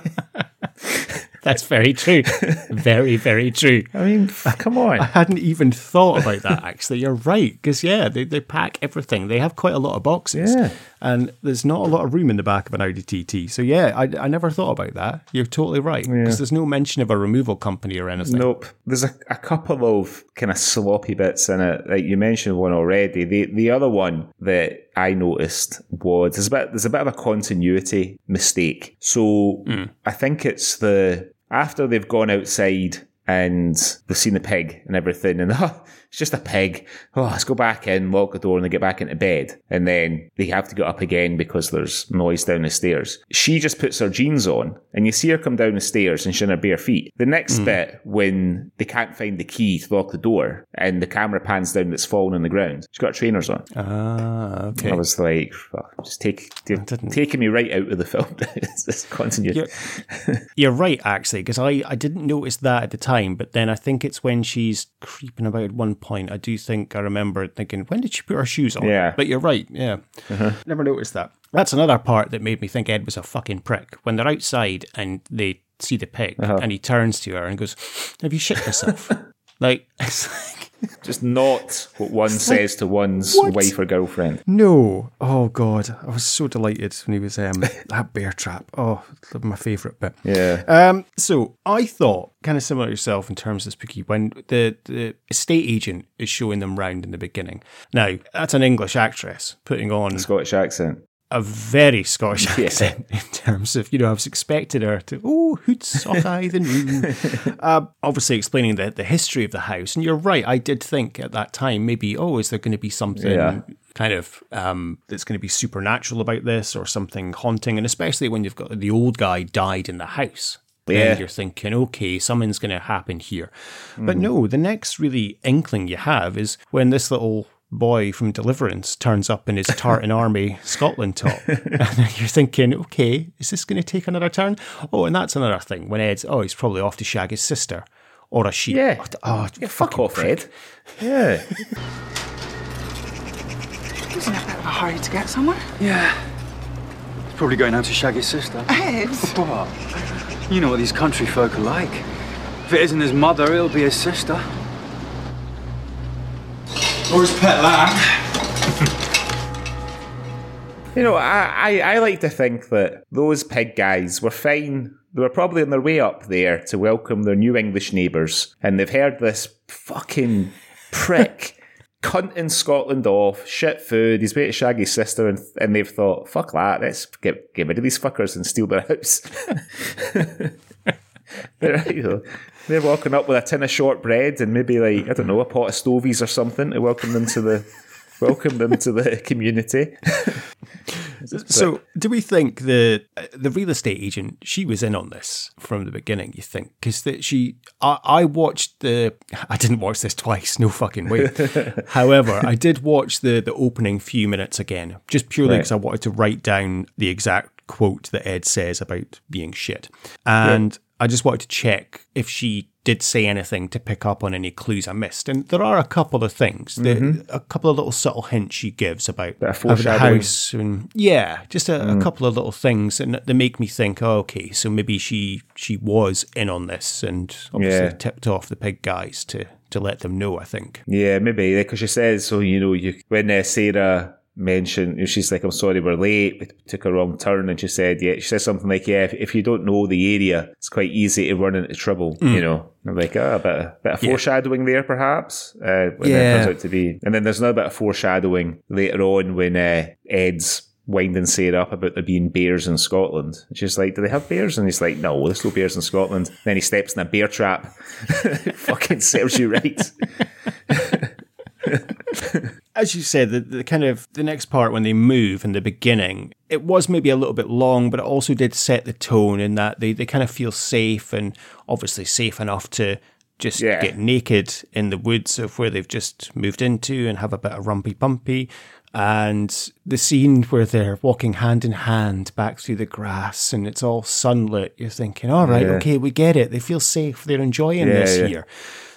That's very true. very, very true. I mean, come on. I hadn't even thought about that actually. You're right. Because, yeah, they, they pack everything. They have quite a lot of boxes. Yeah. And there's not a lot of room in the back of an Audi TT. So, yeah, I, I never thought about that. You're totally right. Because there's no mention of a removal company or anything. Nope. There's a, a couple of kind of sloppy bits in it. Like you mentioned one already. The the other one that I noticed was there's a bit there's a bit of a continuity mistake. So hmm. I think it's the after they've gone outside and they've seen the pig and everything, and oh, it's just a pig. Oh, let's go back in, lock the door, and they get back into bed. And then they have to get up again because there's noise down the stairs. She just puts her jeans on, and you see her come down the stairs and she's in her bare feet. The next Hmm. bit, when they can't find the key to lock the door, and the camera pans down that's fallen on the ground, she's got trainers on. Ah, okay. I was like, just take, taking me right out of the film. it's just continue. You're, you're right, actually, because I, I didn't notice that at the time, but then I think it's when she's creeping about at one point. I do think I remember thinking, when did she put her shoes on? Yeah. But you're right, yeah. Uh-huh. Never noticed that. That's another part that made me think Ed was a fucking prick. When they're outside and they see the pig uh-huh. and he turns to her and goes, Have you shit yourself? like, it's like, Just not what one says to one's what? wife or girlfriend. No. Oh God. I was so delighted when he was um that bear trap. Oh, my favourite bit. Yeah. Um so I thought kind of similar to yourself in terms of spooky when the, the estate agent is showing them round in the beginning. Now, that's an English actress putting on a Scottish accent. A very Scottish Yeah. accent in terms of, you know, I was expecting her to, oh, hoot sockeye the moon. uh, obviously explaining the, the history of the house. And you're right, I did think at that time, maybe, oh, is there going to be something Yeah. kind of um, that's going to be supernatural about this or something haunting? And especially when you've got the old guy died in the house. Yeah. you're thinking, okay, something's going to happen here. But Mm. no, the next really inkling you have is when this little boy from Deliverance turns up in his Tartan Army Scotland top. and you're thinking, okay, is this going to take another turn? Oh, and that's another thing. When Ed's, oh, he's probably off to shag his sister or a sheep. Yeah. Oh, oh Yeah, fuck off, prick. Ed. Yeah. He's in a bit of a hurry to get somewhere. Yeah. He's probably going out to shag his sister. Ed! What? You know what these country folk are like. If it isn't his mother, it'll be his sister. His pet lamb. You know, I, I, I like to think that those pig guys were fine. They were probably on their way up there to welcome their new English neighbours, and they've heard this fucking prick cunting Scotland off, shit food, he's way to shag sister, and, and they've thought, fuck that, let's get, get rid of these fuckers and steal their house. you know, they're walking up with a tin of shortbread and maybe like, I don't know, a pot of stovies or something to welcome them to the welcome them to the community. So, do we think the the real estate agent she was in on this from the beginning? You think because that she, I, I watched the, I didn't watch this twice, no fucking way. However, I did watch the the opening few minutes again, just purely Right. because I wanted to write down the exact quote that Ed says about being shit, and I just wanted to check if she did say anything to pick up on any clues I missed. And there are a couple of things, the, a couple of little subtle hints she gives about the house and yeah, just a, a couple of little things, and they make me think, oh, okay, so maybe she she was in on this, and obviously Yeah. tipped off the pig guys to to let them know. I think. Yeah, maybe because she says so. You know, you when uh, Sarah mentioned, you know, she's like, "I'm sorry, we're late. We took a wrong turn," and she said, "Yeah." She says something like, "Yeah, if, if you don't know the area, it's quite easy to run into trouble." You know, I'm like, "Ah, a bit, of, bit of Yeah. foreshadowing there, perhaps." Uh, Yeah. turns out to be, and then there's another bit of foreshadowing later on when uh, Ed's. Winding Sarah up about there being bears in Scotland. And she's like, Do they have bears? And he's like, No, there's no bears in Scotland. Then he steps in a bear trap. Fucking serves you right. As you said, the, the kind of the next part when they move in the beginning, it was maybe a little bit long, but it also did set the tone in that they, they kind of feel safe and obviously safe enough to just Yeah. get naked in the woods of where they've just moved into and have a bit of rumpy pumpy. And the scene where they're walking hand in hand back through the grass and it's all sunlit, you're thinking, all right, Yeah. okay, we get it. They feel safe. They're enjoying Yeah, this here.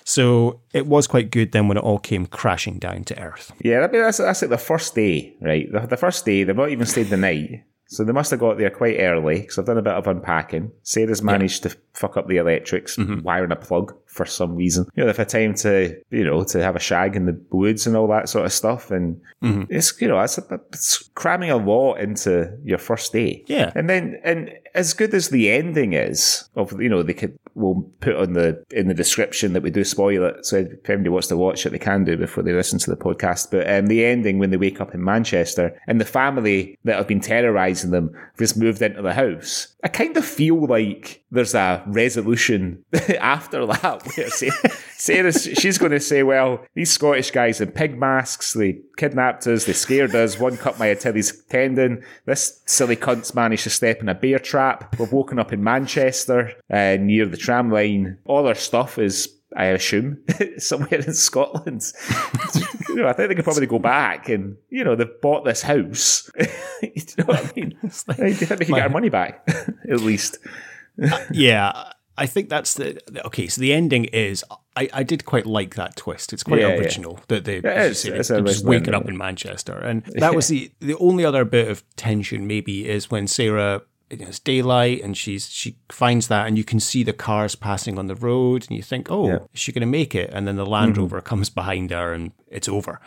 So it was quite good then when it all came crashing down to earth. Yeah, I mean, that's, that's like the first day, right? The, the first day, they've not even stayed the night. So they must have got there quite early because I've done a bit of unpacking. Sarah's managed to fuck up the electrics, mm-hmm. wiring a plug for some reason. You know, they've had time to, you know, to have a shag in the woods and all that sort of stuff. And mm-hmm. it's, you know, it's, it's cramming a lot into your first day. Yeah. And then, and as good as the ending is of, you know, they could, we'll put on the, in the description that we do spoil it. So if anybody wants to watch it, they can do before they listen to the podcast. But um, the ending when they wake up in Manchester and the family that have been terrorizing them just moved into the house. I kind of feel like there's a resolution after that Sarah, she's going to say, well, these Scottish guys in pig masks, they kidnapped us, they scared us, one cut my Achilles tendon, this silly cunt's managed to step in a bear trap, we've woken up in Manchester uh, near the tram line, all our stuff is I assume, somewhere in Scotland. you know, I think they could probably go back and, you know, they've bought this house. you know what I mean? Like, do you think they can get our money back, at least? yeah, I think that's the okay. So the ending is I, I did quite like that twist. It's quite Yeah, original that they, Yeah, it is. say, It's they're just waking up in Manchester, and that was the the only other bit of tension maybe is when Sarah. You know, It's daylight, and she's she finds that, and you can see the cars passing on the road, and you think, "Oh, Yeah. Mm-hmm. is she going to make it?" And then the Land Rover comes behind her, and it's over.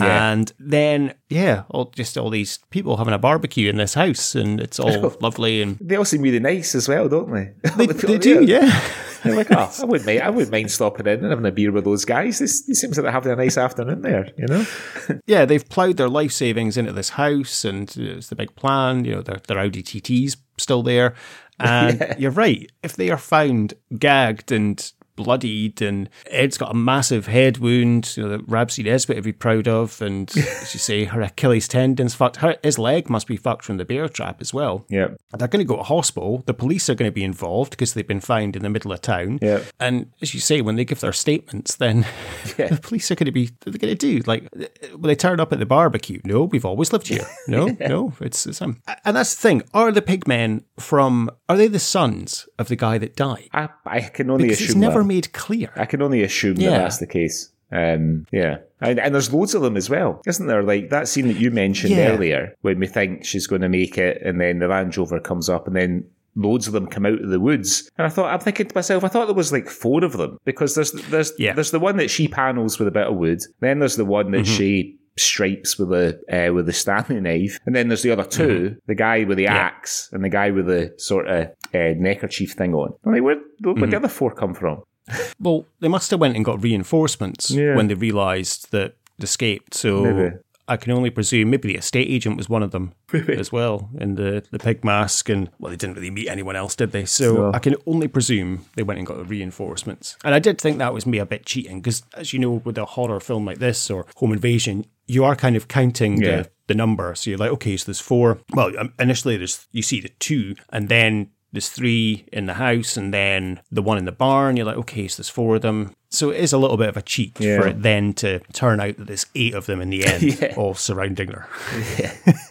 Yeah. And then, yeah, all, just all these people having a barbecue in this house, and it's all lovely, and They all seem really nice as well, don't they? they, they do, yeah. They're like, oh, oh, I wouldn't mind. I wouldn't mind stopping in and having a beer with those guys. This, this seems like they're having a nice afternoon there. You know? yeah, they've ploughed their life savings into this house, and it's the big plan. You know, their, their Audi TT's still there. And you're right. If they are found gagged and bloodied, and Ed's got a massive head wound, you know, that Rab C. Nesbitt would be proud of, and as you say, her Achilles tendon's fucked. Her, his leg must be fucked from the bear trap as well. Yeah. They're going to go to hospital. The police are going to be involved because they've been found in the middle of town. Yeah. And as you say, when they give their statements, then Yeah. the police are going to be, what are they going to do? Like, will they turn up at the barbecue? No, we've always lived here. No, no, it's, it's um. And that's the thing. Are the pigmen from, are they the sons of the guy that died? I, I can only Because it's assume never that. Made clear. I can only assume that that's the case. Um, yeah. And, and there's loads of them as well, isn't there? Like that scene that you mentioned Yeah. earlier when we think she's going to make it and then the Land Rover comes up and then loads of them come out of the woods. And I thought, I'm thinking to myself, I thought there was like four of them because there's, there's, Yeah. there's the one that she panels with a bit of wood. Then there's the one Mm-hmm. that she stripes with a uh, with the Stanley knife, and then there's the other 2 the guy with the axe and the guy with the sort of uh, neckerchief thing on. I'm like, where where'd Mm-hmm. the other four come from? Well, they must have went and got reinforcements Yeah. when they realised that escaped. So Maybe. I can only presume maybe the estate agent was one of them as well in the, the pig mask. And well, they didn't really meet anyone else, did they? So. I can only presume they went and got the reinforcements. And I did think that was me a bit cheating because, as you know, with a horror film like this or Home Invasion, you are kind of counting Yeah. the, the number. So you're like, okay, so there's four. Well, um, initially there's you see the two, and then there's three in the house, and then the one in the barn. You're like, okay, so there's four of them. So it is a little bit of a cheat Yeah. for it then to turn out that there's eight of them in the end, Yeah. all surrounding her.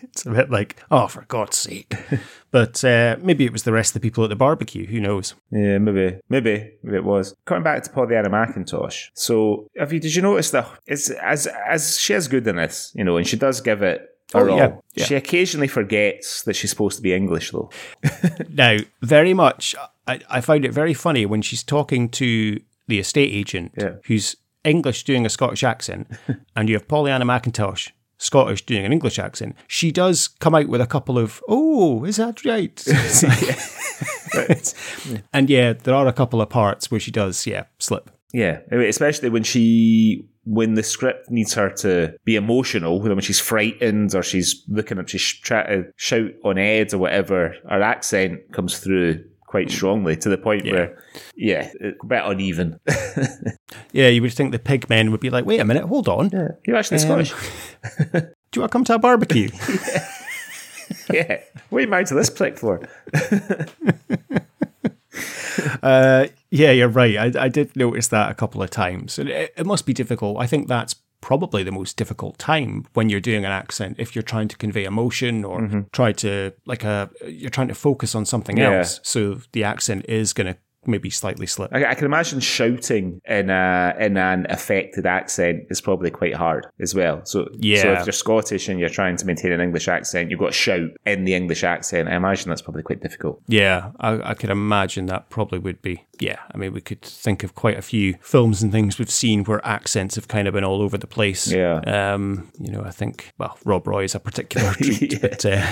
it's a bit like, oh, for God's sake. but uh, maybe it was the rest of the people at the barbecue. Who knows? Yeah, maybe, maybe, maybe it was. Coming back to Pollyanna McIntosh. So, have you did you notice that it's as as she is good in this, you know, and she does give it Oh, all. yeah, yeah. She occasionally forgets that she's supposed to be English, though. Now, very much, I, I found it very funny when she's talking to the estate agent Yeah. who's English doing a Scottish accent, and you have Pollyanna McIntosh. Scottish doing an English accent, she does come out with a couple of, oh, is that right? It's like- and yeah, there are a couple of parts where she does, yeah, slip. Yeah, especially when she when the script needs her to be emotional, when she's frightened or she's looking up, she's trying to shout on Ed or whatever, her accent comes through quite strongly to the point Yeah. where, yeah, it's a bit uneven. Yeah, you would think the pig men would be like, wait a minute, hold on. Do You're actually Um, Scottish. Do you want to come to a barbecue? yeah. What are you married to this prick for? Uh, yeah, you're right. I, I did notice that a couple of times. And it, it must be difficult. I think that's probably the most difficult time when you're doing an accent if you're trying to convey emotion or try to like a you're trying to focus on something Yeah. else. So the accent is going to maybe slightly slip. I, I can imagine shouting in a in an affected accent is probably quite hard as well. So, yeah, so if you're Scottish and you're trying to maintain an English accent, you've got to shout in the English accent. I imagine that's probably quite difficult. Yeah, I, I could imagine that probably would be. Yeah, I mean, we could think of quite a few films and things we've seen where accents have kind of been all over the place. Yeah. Um, you know, I think, well, Rob Roy is a particular treat, Yeah. but uh,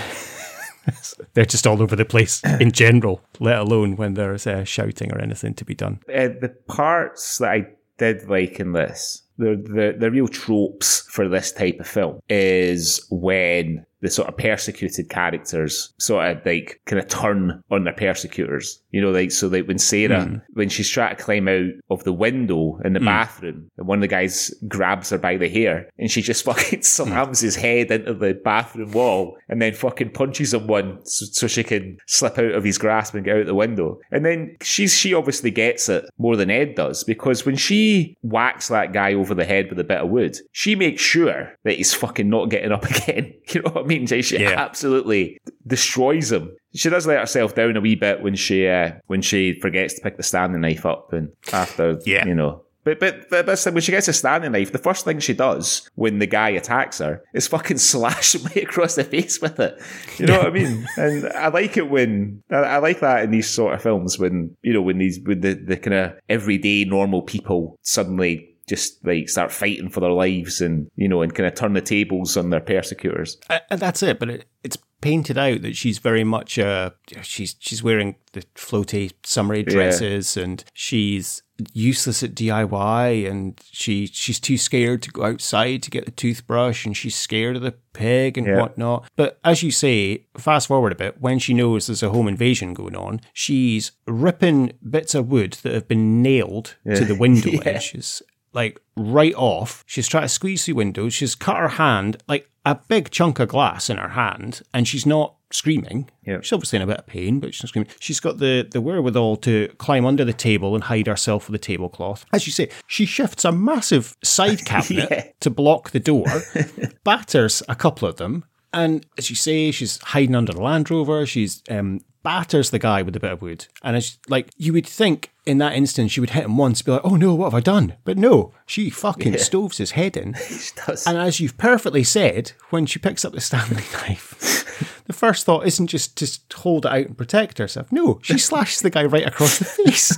they're just all over the place in general, let alone when there's uh, shouting or anything to be done. Uh, the parts that I did like in this, the, the the real tropes for this type of film is when the sort of persecuted characters sort of like kind of turn on their persecutors. You know, like so like when Sarah Mm. when she's trying to climb out of the window in the bathroom, and one of the guys grabs her by the hair, and she just fucking slams his head into the bathroom wall, and then fucking punches him one so, so she can slip out of his grasp and get out the window. And then she's she obviously gets it more than Ed does because when she whacks that guy over the head with a bit of wood, she makes sure that he's fucking not getting up again. You know what I mean? She she Yeah. absolutely destroys him. She does let herself down a wee bit when she uh, when she forgets to pick the Stanley knife up and after Yeah. you know. But but but when she gets a Stanley knife, the first thing she does when the guy attacks her is fucking slash right across the face with it. You know what I mean? And I like it when I, I like that in these sort of films when you know when these when the the kind of everyday normal people suddenly just like start fighting for their lives and you know and kind of turn the tables on their persecutors. And that's it. But it, it's painted out that she's very much uh she's she's wearing the floaty summery dresses and she's useless at DIY and she she's too scared to go outside to get the toothbrush and she's scared of the pig and Yeah. whatnot. But as you say, fast forward a bit, when she knows there's a home invasion going on, she's ripping bits of wood that have been nailed to the window Yeah. edges like right off. She's trying to squeeze through windows. She's cut her hand, like a big chunk of glass in her hand, and she's not screaming. Yeah. She's obviously in a bit of pain, but she's not screaming. She's got the, the wherewithal to climb under the table and hide herself with a tablecloth. As you say, she shifts a massive side cabinet Yeah. to block the door, batters a couple of them, and as you say, she's hiding under the Land Rover. She's um, batters the guy with a bit of wood, and it's like you would think in that instance, she would hit him once, be like, "Oh no, what have I done?" But no, she fucking stoves his head in. And as you've perfectly said, when she picks up the Stanley knife, the first thought isn't just to hold it out and protect herself. No, she slashes the guy right across the face.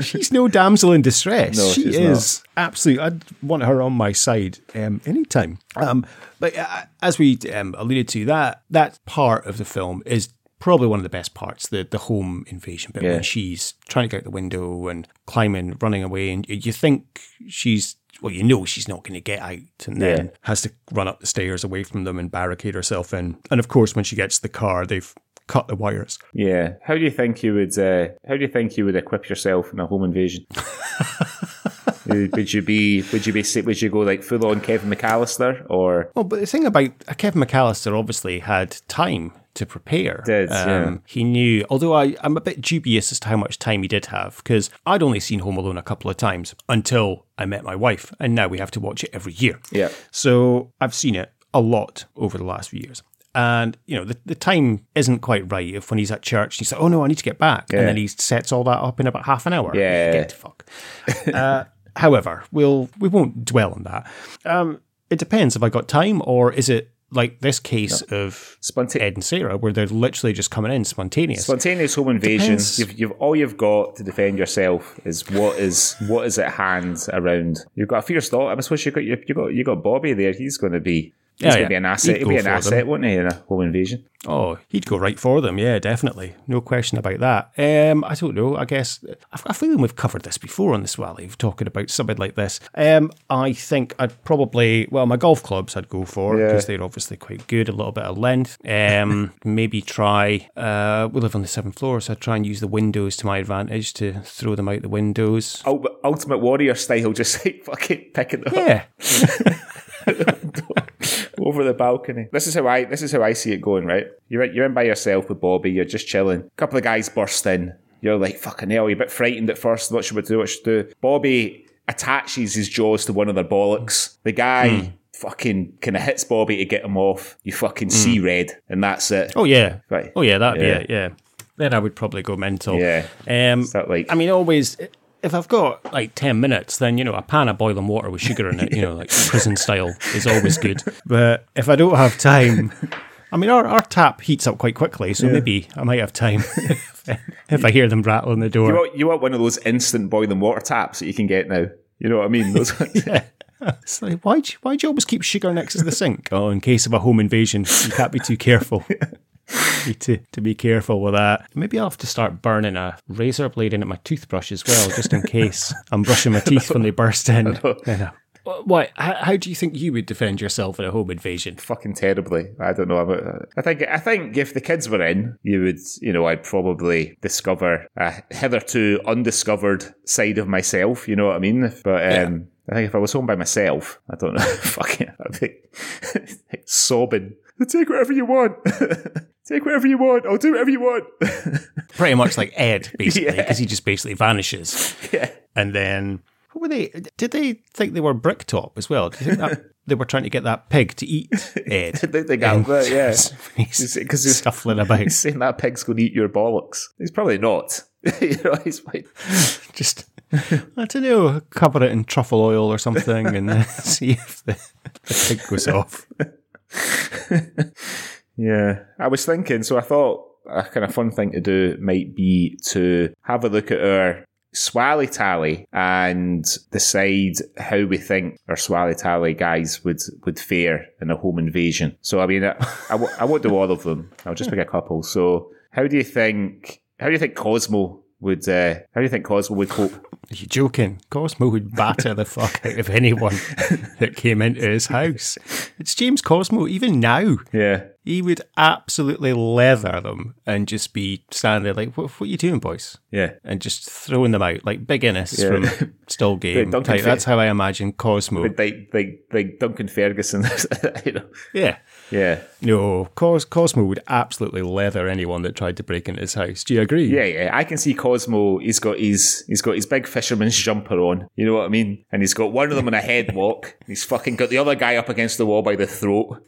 she's no damsel in distress. No, she is absolutely. I'd want her on my side um, anytime. Um, but uh, as we um, alluded to, that that part of the film is probably one of the best parts. The the home invasion bit Yeah. when she's trying to get out the window and climbing, running away, and you think she's. Well, you know she's not going to get out, and then Yeah. has to run up the stairs away from them and barricade herself in. And of course, when she gets to the car, they've cut the wires. Yeah. How do you think you would? Uh, how do you think you would equip yourself in a home invasion? would would you be? Would you be? Would you go like full on Kevin McCallister or? Well, but the thing about uh, Kevin McCallister obviously had time to prepare. Um, yeah. He knew, although I, I'm a bit dubious as to how much time he did have, because I'd only seen Home Alone a couple of times until I met my wife, and now we have to watch it every year. Yeah. So I've seen it a lot over the last few years. And, you know, the, the time isn't quite right if when he's at church, he's like, oh no, I need to get back. Yeah. And then he sets all that up in about half an hour. Yeah. Get fuck. uh, however, we'll, we won't dwell on that. Um, it depends. Have I got time or is it like this case of Sponta- Ed and Sarah where they're literally just coming in spontaneous? Spontaneous home invasion. You've, you've all you've got to defend yourself is what is what is at hand around. You've got a fierce thought. I suppose you got you, you got you got Bobby there. He's going to be he's Yeah, going to yeah. be an asset. He'd He'll be an for them. asset, won't he, in a home invasion? Oh, he'd go right for them. Yeah, definitely. No question about that. Um, I don't know. I guess I've got a feeling we've covered this before on the Swally, talking about something like this. Um, I think I'd probably, well, my golf clubs I'd go for Yeah. because they're obviously quite good, a little bit of length. Um, maybe try, uh, we live on the seventh floor, so I'd try and use the windows to my advantage to throw them out the windows. Ultimate Warrior style, just like fucking picking them up Yeah. over the balcony. This is how I this is how I see it going. Right, you're in- you're in by yourself with Bobby. You're just chilling. A couple of guys burst in. You're like fucking hell. You're a bit frightened at first. What should we do? What should we do? Bobby attaches his jaws to one of their bollocks. The guy. Fucking kind of hits Bobby to get him off. You fucking see red, and that's it. Oh, yeah. Right. Oh, yeah, that'd Yeah. be it. Yeah. Then I would probably go mental. Yeah. Um, Is that like- I mean, always, if I've got like 10 minutes, then, you know, a pan of boiling water with sugar in it, you know, like prison style is always good. But if I don't have time, I mean, our, our tap heats up quite quickly, so maybe I might have time if I hear them rattle rattling the door. You want, you want one of those instant boiling water taps that you can get now. You know what I mean? Those ones. yeah. It's like, why'd you, why'd you always keep sugar next to the sink? Oh, in case of a home invasion, you can't be too careful. Need to, to be careful with that. Maybe I'll have to start burning a razor blade into my toothbrush as well, just in case I'm brushing my teeth when they burst in. Why? How, how do you think you would defend yourself in a home invasion? Fucking terribly. I don't know about. I think. I think if the kids were in, you would. You know, I'd probably discover a hitherto undiscovered side of myself. You know what I mean? But um, I think if I was home by myself, I don't know. Fucking, I'd be sobbing. Take whatever you want. Take whatever you want. I'll do whatever you want. Pretty much like Ed, basically, Yeah. because he just basically vanishes. yeah. And then, what were they? Did they think they were Bricktop as well? Do you think that they were trying to get that pig to eat Ed? I think they got that, yeah. Because he's, scuffling about. he's saying that pig's going to eat your bollocks. He's probably not. you know, he's like, just I don't know, cover it in truffle oil or something, and uh, see if the, the pig goes off. Yeah, I was thinking. So I thought a kind of fun thing to do might be to have a look at our swally tally and decide how we think our swally tally guys would would fare in a home invasion. So I mean, I, I, w- I won't do all of them. I'll just pick a couple. So how do you think? How do you think Cosmo would? Uh, how do you think Cosmo would cope? Are you joking? Cosmo would batter the fuck out of anyone that came into his house. It's James Cosmo, even now. Yeah, He would absolutely leather them and just be standing there like, what, what are you doing, boys? yeah. And just throwing them out like Big Innes Yeah. from Still Game. Like, Fa- that's how I imagine Cosmo. Like like like Duncan Ferguson, you know. yeah. Yeah, No, Cos- Cosmo would absolutely leather anyone that tried to break into his house. Do you agree? Yeah, yeah. I can see Cosmo. He's got his he's got his big fisherman's jumper on. You know what I mean? And he's got one of them in a headlock. He's fucking got the other guy up against the wall by the throat.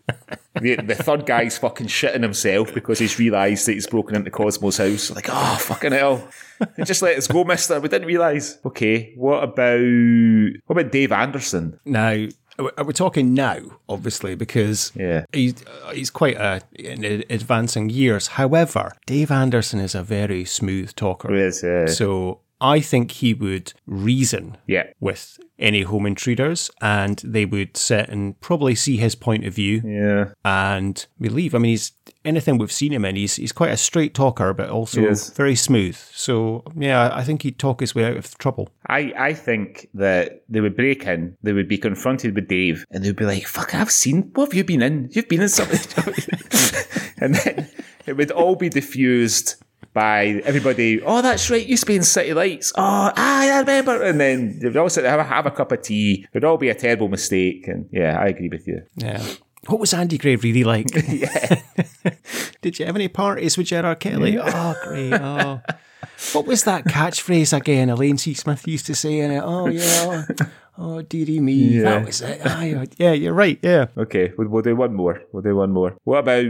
The, the third guy's fucking shitting himself because he's realised that he's broken into Cosmo's house. Like, oh fucking hell. Just let us go, mister. We didn't realise. Okay, what about what about Dave Anderson? Now, we're we're talking now, obviously, because Yeah. he's, uh, he's quite a, in advancing years. However, Dave Anderson is a very smooth talker. Is, uh, So I think he would reason Yeah. with any home intruders and they would sit and probably see his point of view Yeah. and believe. I mean, he's anything we've seen him in, he's, he's quite a straight talker, but also very smooth. So, yeah, I think he'd talk his way out of trouble. I, I think that they would break in, they would be confronted with Dave, and they'd be like, fuck, I've seen, what have you been in? You've been in something. and then it would all be diffused by everybody, oh, that's right, used to be in City Lights. Oh, ah, I remember. And then they'd all sit there, have a, have a cup of tea. It would all be a terrible mistake. And yeah, I agree with you. Yeah. What was Andy Gray really like? Yeah. Did you have any parties with Gerard Kelly? Oh, great. Oh. What was that catchphrase again? Elaine C. Smith used to say in it. Oh, yeah. Oh, dearie me. Yeah. That was it. Aye, yeah, you're right. Yeah. Okay, we'll, we'll do one more. We'll do one more. What about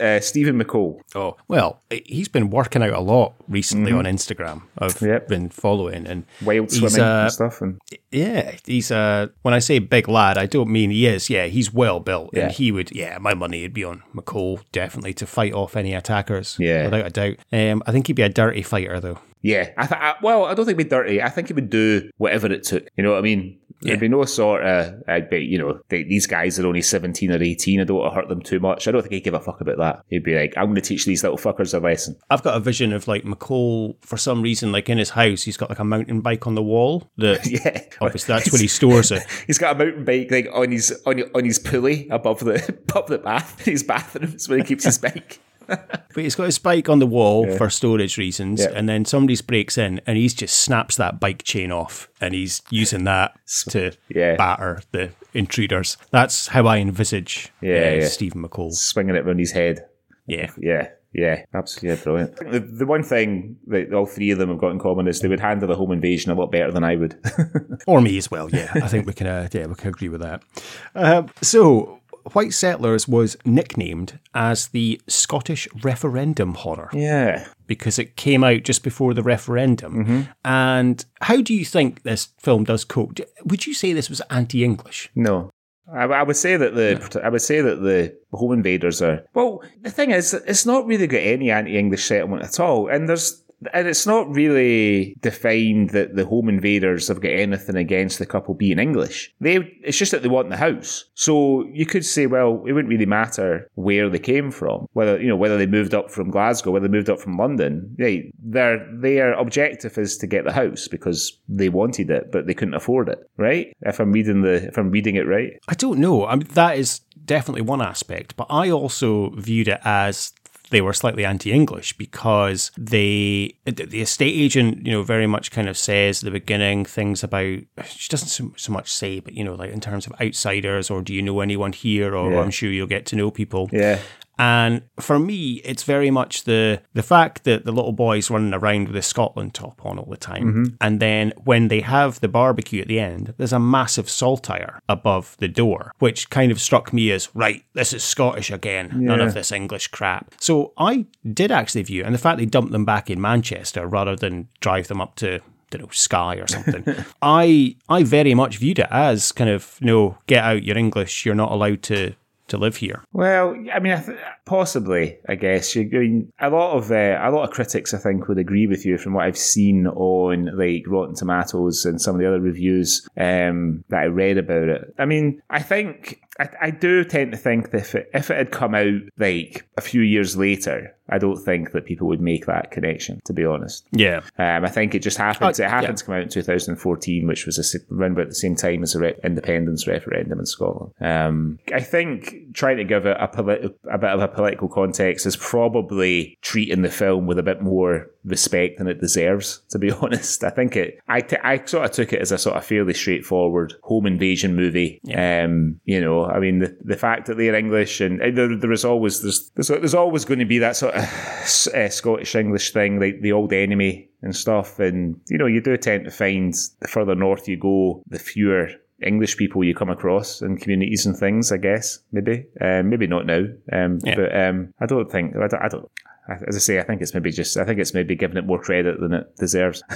uh, Stephen McCole? Oh, well, he's been working out a lot recently on Instagram. I've Mm-hmm. Yep. been following and Wild swimming uh, and stuff. And Yeah, he's uh when I say big lad, I don't mean he is. Yeah, he's well built, Yeah. and he would. Yeah, my money would be on McCole definitely to fight off any attackers. Yeah. without a doubt. Um, I think he'd be a dirty fighter though. Yeah, I, th- I well, I don't think he'd be dirty. I think he would do whatever it took. You know what I mean? There'd be no sort of, I'd be, you know, they, these guys are only 17 or 18. I don't want to hurt them too much. I don't think he'd give a fuck about that. He'd be like, I'm going to teach these little fuckers a lesson. I've got a vision of like McCole for some reason, like in his house, he's got like a mountain bike on the wall. That Yeah. obviously that's where he stores it. He's got a mountain bike like on his on, on his pulley above the above the bath his bathroom is where he keeps his bike. But he's got his bike on the wall for storage reasons, Yeah. and then somebody breaks in and he's just snaps that bike chain off, and he's using that to Yeah. batter the intruders. That's how I envisage Yeah, uh, yeah. Stephen McCole. Swinging it around his head. Yeah, Yeah, yeah, absolutely yeah, brilliant. The, the one thing that all three of them have got in common is they would handle the home invasion a lot better than I would. or me as well. Yeah, I think we can. Uh, yeah, we can agree with that. Um, so. White Settlers was nicknamed as the Scottish referendum horror yeah. because it came out just before the referendum. Mm-hmm. And how do you think this film does cope? Would you say this was anti-English? No. I, I would say that the I would say that the home invaders are well. The thing is, it's not really got any anti-English settlement at all, and there's and it's not really defined that the home invaders have got anything against the couple being English. They, it's just that they want the house. So you could say, well, it wouldn't really matter where they came from, whether you know whether they moved up from Glasgow, whether they moved up from London. They, their their objective is to get the house because they wanted it, but they couldn't afford it. Right? If I'm reading the, if I'm reading it right, I don't know. I mean, that is definitely one aspect, but I also viewed it as they were slightly anti-English because they the estate agent you know very much kind of says at the beginning things about she doesn't so, so much say but you know like in terms of outsiders or do you know anyone here or Yeah. I'm sure you'll get to know people yeah, and for me, it's very much the the fact that the little boy's running around with a Scotland top on all the time. Mm-hmm. And then when they have the barbecue at the end, there's a massive saltire above the door, which kind of struck me as right, this is Scottish again. None of this English crap. So I did actually view, and the fact they dumped them back in Manchester rather than drive them up to don't know, Skye or something. I I very much viewed it as kind of no, get out, you're English, you're not allowed to to live here. Well, I mean, I th- possibly, I guess. I mean, a lot of uh, a lot of critics, I think, would agree with you from what I've seen on like Rotten Tomatoes and some of the other reviews um, that I read about it. I mean, I think I, I do tend to think that if it, if it had come out like a few years later, I don't think that people would make that connection. To be honest, Yeah. um, I think it just happened. Oh, it happened yeah. to come out in 2014, which was a, around about the same time as the re- independence referendum in Scotland. Um, I think trying to give it a, politi- a bit of a political context is probably treating the film with a bit more respect than it deserves. To be honest, I think it. I, t- I sort of took it as a sort of fairly straightforward home invasion movie. Um, you know, I mean, the, the fact that they're English and, and there, there is always there's, there's there's always going to be that sort of uh, Scottish English thing, like the old enemy and stuff. And you know, you do tend to find the further north you go, the fewer English people you come across in communities and things. I guess maybe, um, maybe not now, um, Yeah. but um, I don't think I don't. I don't as I say, I think it's maybe just. I think it's maybe giving it more credit than it deserves.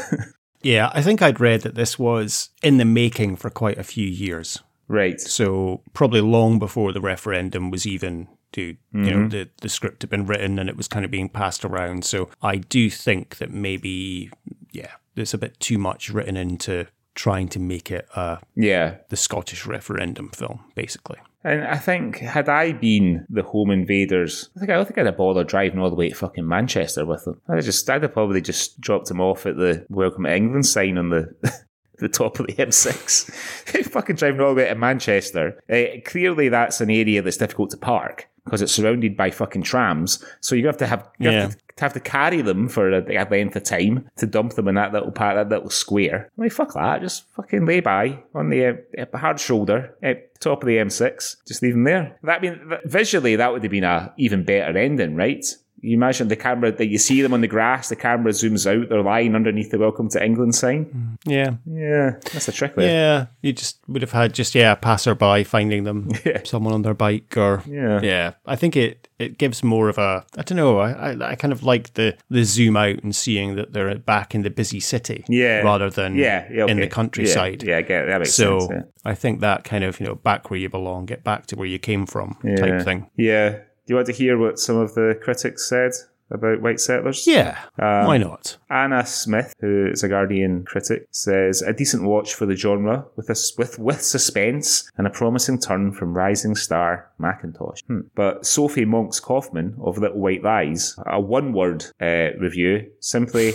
Yeah, I think I'd read that this was in the making for quite a few years. right. So probably long before the referendum was even to you Mm-hmm. know the the script had been written and it was kind of being passed around. So I do think that maybe yeah, there's a bit too much written into trying to make it uh, Yeah. the Scottish referendum film, basically. And I think had I been the home invaders, I think I don't think I'd have bothered driving all the way to fucking Manchester with them. I'd have just I'd have probably just dropped them off at the Welcome to England sign on the the top of the M6. fucking driving all the way to Manchester. Uh, clearly, that's an area that's difficult to park because it's surrounded by fucking trams. So you have to have you Yeah. to to have to carry them for a, a length of time to dump them in that little part, that little square. I mean, fuck that. Just fucking lay by on the uh, hard shoulder at top of the M6. Just leave them there. That mean visually that would have been a even better ending, right? You imagine the camera that you see them on the grass. The camera zooms out. They're lying underneath the "Welcome to England" sign. Yeah. Yeah, that's a trick there. Yeah, you just would have had just yeah, a passerby finding them, Yeah. someone on their bike or Yeah. yeah. I think it it gives more of a I don't know. I I, I kind of like the the zoom out and seeing that they're back in the busy city, Yeah. rather than Yeah, yeah, in the countryside. Yeah, yeah I get it. that makes So sense. Yeah. I think that kind of you know back where you belong, get back to where you came from type thing. Yeah. Do you want to hear what some of the critics said about White Settlers? Yeah, Um, why not? Anna Smith, who is a Guardian critic, says a decent watch for the genre with a, with with suspense and a promising turn from rising star Macintosh. Hmm. But Sophie Monks Kaufman of Little White Lies, a one word uh, review, simply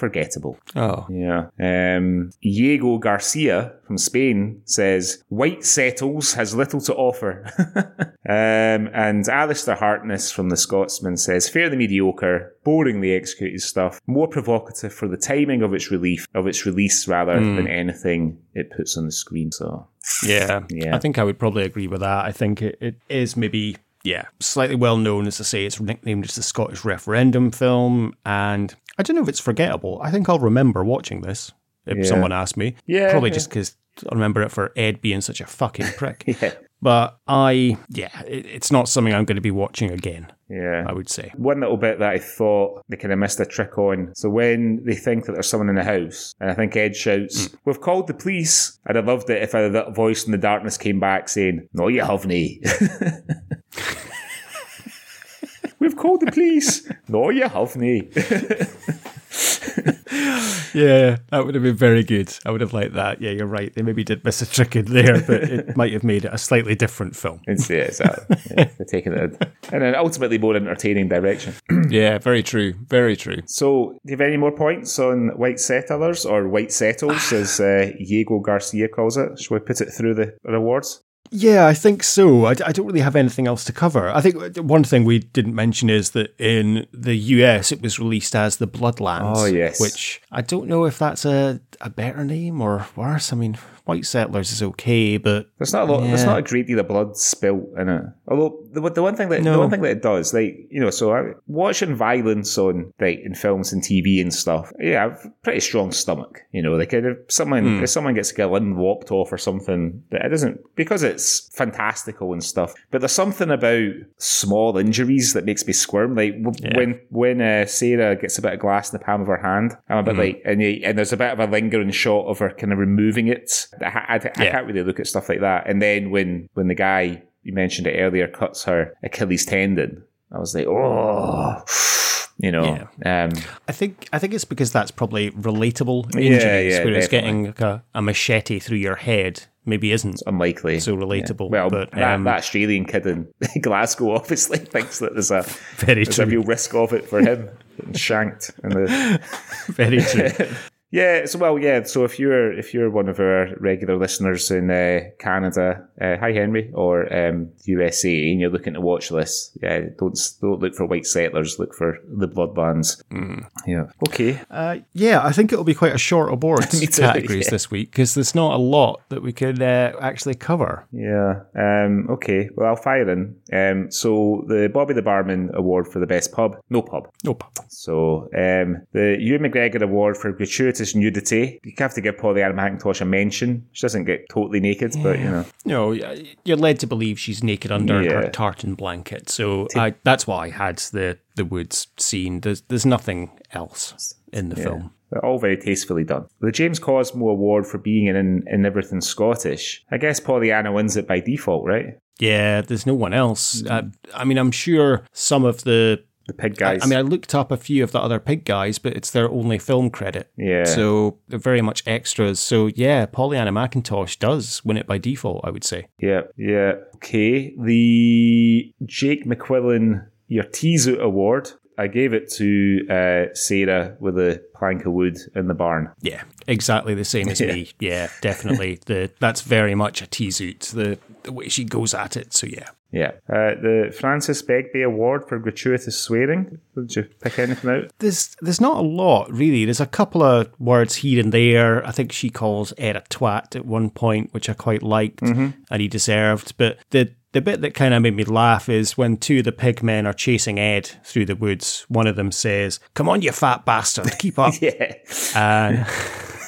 forgettable. Oh, Yeah. Um, Diego Garcia from Spain says White Settles has little to offer. um, and Alistair Harkness from The Scotsman says fairly mediocre, boringly executed stuff, more provocative for the timing of its relief of its release rather than anything it puts on the screen. So yeah, Yeah. I think I would probably agree with that. I think it, it is maybe yeah slightly well known as I say. It's nicknamed as the Scottish referendum film, and I don't know if it's forgettable. I think I'll remember watching this if Yeah. someone asked me. Yeah, probably yeah. just because I remember it for Ed being such a fucking prick. yeah. But I yeah, it, it's not something I'm going to be watching again. Yeah. I would say. One little bit that I thought they kind of missed a trick on. So when they think that there's someone in the house, and I think Ed shouts, hmm. "We've called the police," I'd have loved it if a voice in the darkness came back saying, "No, you haven't." Eh? We've called the police. no, you haven't. yeah, that would have been very good. I would have liked that. Yeah, you're right. They maybe did miss a trick in there, but it might have made it a slightly different film. It's, yeah, exactly. yeah, they're taking it in an ultimately more entertaining direction. yeah, very true. Very true. So, do you have any more points on white settlers or white settles, as uh, Diego Garcia calls it? Shall we put it through the awards? Yeah, I think so. I, I, don't really have anything else to cover. I think uh, one thing we didn't mention is that in the US it was released as the Bloodlands. Oh, yes. Which I don't know if that's a, a better name or worse. I mean, White Settlers is okay, but there's not a lot. Yeah. There's not a great deal of blood spilt in it. Although the, the one thing that no. the one thing that it does, like you know, so I, watching violence on like in films and TV and stuff, yeah, I've a pretty strong stomach. You know, like if someone mm. if someone gets a limb lopped off or something, it doesn't because it's fantastical and stuff. But there's something about small injuries that makes me squirm. Like yeah. when when uh, Sarah gets a bit of glass in the palm of her hand, I'm a bit mm. like, and, and there's a bit of a lingering shot of her kind of removing it. I, I, I yeah. can't really look at stuff like that. And then when when the guy you mentioned it earlier cuts her Achilles tendon, I was like, oh. You know, yeah. um, I think I think it's because that's probably relatable injuries, yeah, yeah, whereas getting like a, a, machete through your head maybe isn't it's unlikely so relatable. Well, but that, um, that, Australian kid in Glasgow obviously thinks that there's a very there's true. a real risk of it for him getting shanked in the very true. Yeah, so well, yeah. So if you're if you're one of our regular listeners in uh, Canada, uh, hi Henry, or um, USA, and you're looking to watch this, yeah, don't don't look for white settlers, look for the Bloodlands. Mm. Yeah, okay. Uh, yeah, I think it'll be quite a short awards categories yeah. this week because there's not a lot that we could uh, actually cover. Yeah. Um, okay. Well, I'll fire in. Um, so the Bobby the Barman Award for the best pub, no pub, no pub. So um, the Ewan McGregor Award for gratuitous nudity. You have to give Pollyanna McIntosh a mention. She doesn't get totally naked, yeah. but you know. No, you're led to believe she's naked under yeah. her tartan blanket. So T- I, that's why I had the the woods scene. There's there's nothing else in the yeah. film. They're all very tastefully done. The James Cosmo Award for being in, in everything Scottish. I guess Pollyanna wins it by default, right? Yeah, there's no one else. Mm. Uh, I mean, I'm sure some of the the pig guys. I, I, mean, I looked up a few of the other pig guys, but it's their only film credit. Yeah. So they're very much extras. So yeah, Pollyanna McIntosh does win it by default, I would say. Yeah, yeah. Okay. The Jake McQuillan Your Teaser Award. I gave it to uh, Sarah with a plank of wood in the barn. Yeah, exactly the same as me. Yeah, definitely. the that's very much a teasoot. The the way she goes at it. So yeah. Yeah. Uh, the Francis Begbie Award for gratuitous swearing. Did you pick anything out? There's there's not a lot really. There's a couple of words here and there. I think she calls Ed a twat at one point, which I quite liked, mm-hmm. and he deserved. But the the bit that kind of made me laugh is when two of the pig men are chasing Ed through the woods. One of them says, "Come on, you fat bastard, keep up!" yeah. And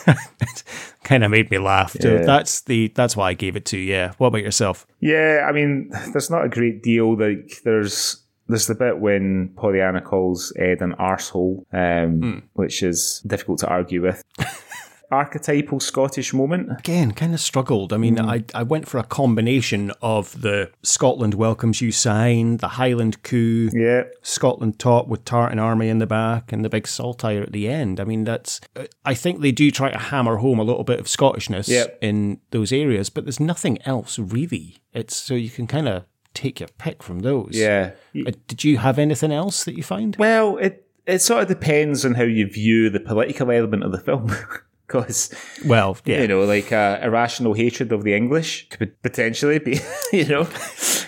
kind of made me laugh. So yeah. that's the that's why I gave it to. Yeah. What about yourself? Yeah, I mean, there's not a great deal. Like there's there's the bit when Pollyanna calls Ed an arsehole, um, mm. which is difficult to argue with. archetypal Scottish moment? Again, kind of struggled. I mean, mm. I, I went for a combination of the Scotland welcomes you sign, the Highland coup, yeah. Scotland top with Tartan Army in the back, and the big saltire at the end. I mean, that's. I think they do try to hammer home a little bit of Scottishness yep. in those areas, but there's nothing else really. It's so you can kind of take your pick from those. Yeah. Uh, did you have anything else that you find? Well, it it sort of depends on how you view the political element of the film. because well, yeah. you know, like uh, irrational hatred of the English could potentially be, you know.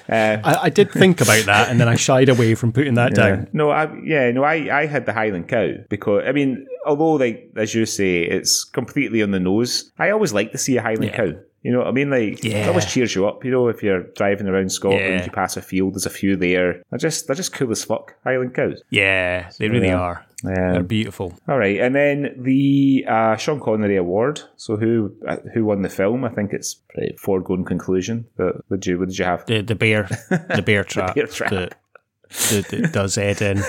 Uh, I, I, did think about that, and then I shied away from putting that yeah. down. No, I, yeah, no, I, I had the Highland cow because I mean, although like as you say, it's completely on the nose. I always like to see a Highland yeah. cow. You know what I mean? Like yeah. it always cheers you up. You know, if you're driving around Scotland, yeah. you pass a field, there's a few there. They're just they're just cool as fuck. Highland cows. Yeah, they really yeah. are. They're beautiful. All right, and then the uh, Sean Connery Award. So who uh, who won the film? I think it's a foregone conclusion. But what did you what did you have? The the bear the bear trap. the bear trap. The, that, does Ed in.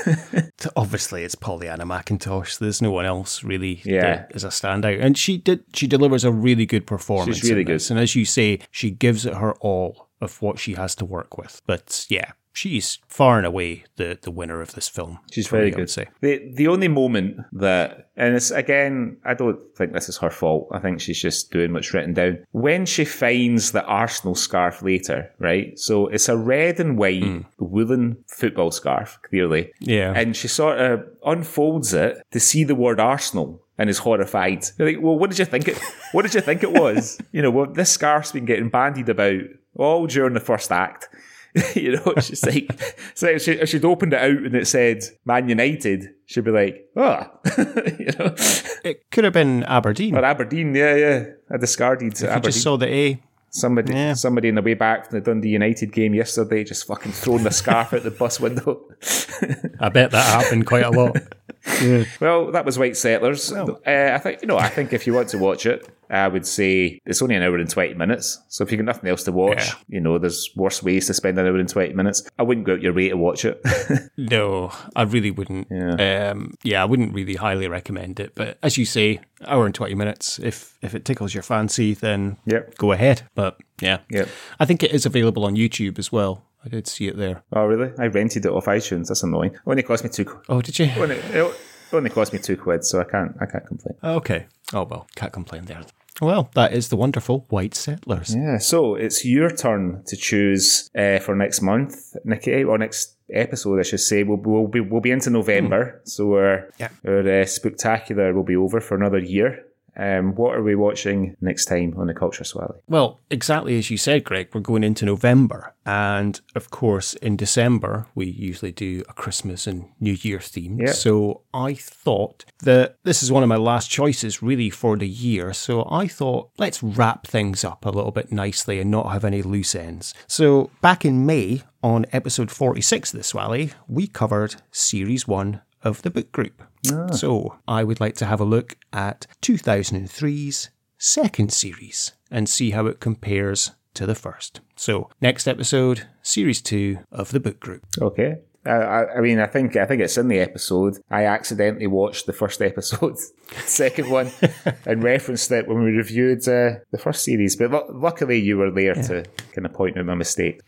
Obviously, it's Pollyanna McIntosh. There's no one else really yeah. as a standout, and she did. She delivers a really good performance. She's really good, and as you say, she gives it her all of what she has to work with. But yeah, she's far and away the, the winner of this film. She's very me, good. say. The the only moment that, and it's again, I don't think this is her fault. I think she's just doing what's written down. When she finds the Arsenal scarf later, right? So it's a red and white hmm. woolen football scarf, clearly. Yeah. And she sort of unfolds it to see the word Arsenal. And is horrified. You're like, well, what did you think it? What did you think it was? you know, well, this scarf's been getting bandied about all during the first act. you know, it's just like, so if, she, if she'd opened it out and it said Man United, she'd be like, oh, you know, It could have been Aberdeen. or Aberdeen, yeah, yeah, I discarded I Aberdeen. just saw the A. somebody, Yeah. somebody in the way back from the Dundee United game yesterday, just fucking throwing the scarf out the bus window. I bet that happened quite a lot. Well, that was White Settlers. Uh, I think you know. I think if you want to watch it, I would say it's only an hour and twenty minutes. So if you've got nothing else to watch, Yeah. you know, there's worse ways to spend an hour and twenty minutes. I wouldn't go out your way to watch it. No, I really wouldn't. Yeah. Um, yeah, I wouldn't really highly recommend it. But as you say, hour and twenty minutes. If if it tickles your fancy, then Yep. go ahead. But yeah, Yep. I think it is available on YouTube as well. I did see it there. oh, really? I rented it off iTunes. That's annoying. Only cost me two. qu- Oh, did you? Only, it only cost me two quid, so I can't. I can't complain. Okay. Oh well, can't complain there. Well, that is the wonderful White Settlers. Yeah. So it's your turn to choose uh, for next month, Nikki, or next episode, I should say. We'll, we'll be we'll be into November, so our Yeah. our uh, spectacular will be over for another year. Um, what are we watching next time on the Culture Swally? Well, exactly as you said, Greg, we're going into November. And of course, in December, we usually do a Christmas and New Year theme. Yeah. So I thought that this is one of my last choices really for the year. So I thought, let's wrap things up a little bit nicely and not have any loose ends. So back in May, on episode 46 of the Swally, we covered series one of the book group. So I would like to have a look at 2003's second series and see how it compares to the first. So next episode, series two of the book group. Okay. I, I, I mean, I think I think it's in the episode. I accidentally watched the first episode, second one, and referenced it when we reviewed uh, the first series. But lu- luckily, you were there to kind of point out my mistake.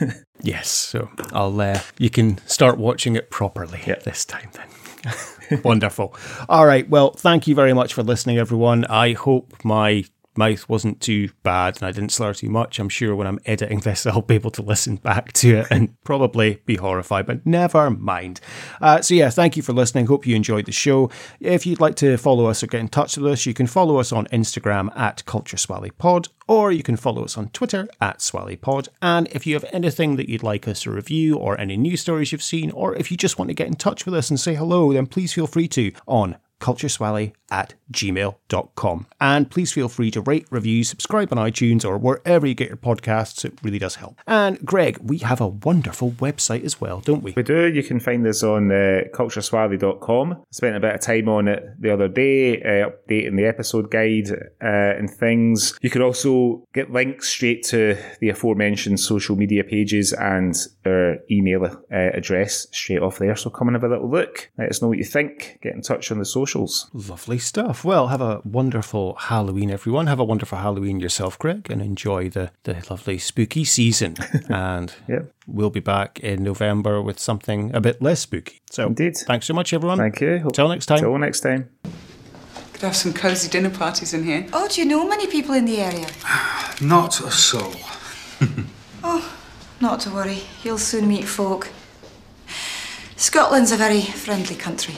Yes, so I'll uh, you can start watching it properly this time then. Wonderful. All right, well, thank you very much for listening everyone. I hope my mouth wasn't too bad and I didn't slur too much. I'm sure when I'm editing this I'll be able to listen back to it and probably be horrified, but never mind. Uh, so yeah, thank you for listening. Hope you enjoyed the show. If you'd like to follow us or get in touch with us, you can follow us on Instagram at Culture Swally Pod or you can follow us on Twitter at SwallyPod. And if you have anything that you'd like us to review, or any news stories you've seen, or if you just want to get in touch with us and say hello, then please feel free to on cultureswally at gmail.com. And please feel free to rate, review, subscribe on iTunes or wherever you get your podcasts. It really does help. And Greg, we have a wonderful website as well, don't we? We do. You can find us on uh, cultureswally.com. Spent a bit of time on it the other day, uh, updating the episode guide uh, and things. You can also get links straight to the aforementioned social media pages and our email uh, address straight off there. So come and have a little look. Let us know what you think. Get in touch on the socials. Lovely stuff. Well, have a wonderful Halloween, everyone. Have a wonderful Halloween yourself, Greg, and enjoy the, the lovely spooky season. and Yep. we'll be back in November with something a bit less spooky. So, Indeed. thanks so much, everyone. Thank you. Until next time. Till next time. Could have some cosy dinner parties in here. Oh, do you know many people in the area? Not a soul. Oh, not to worry, you'll soon meet folk. Scotland's a very friendly country.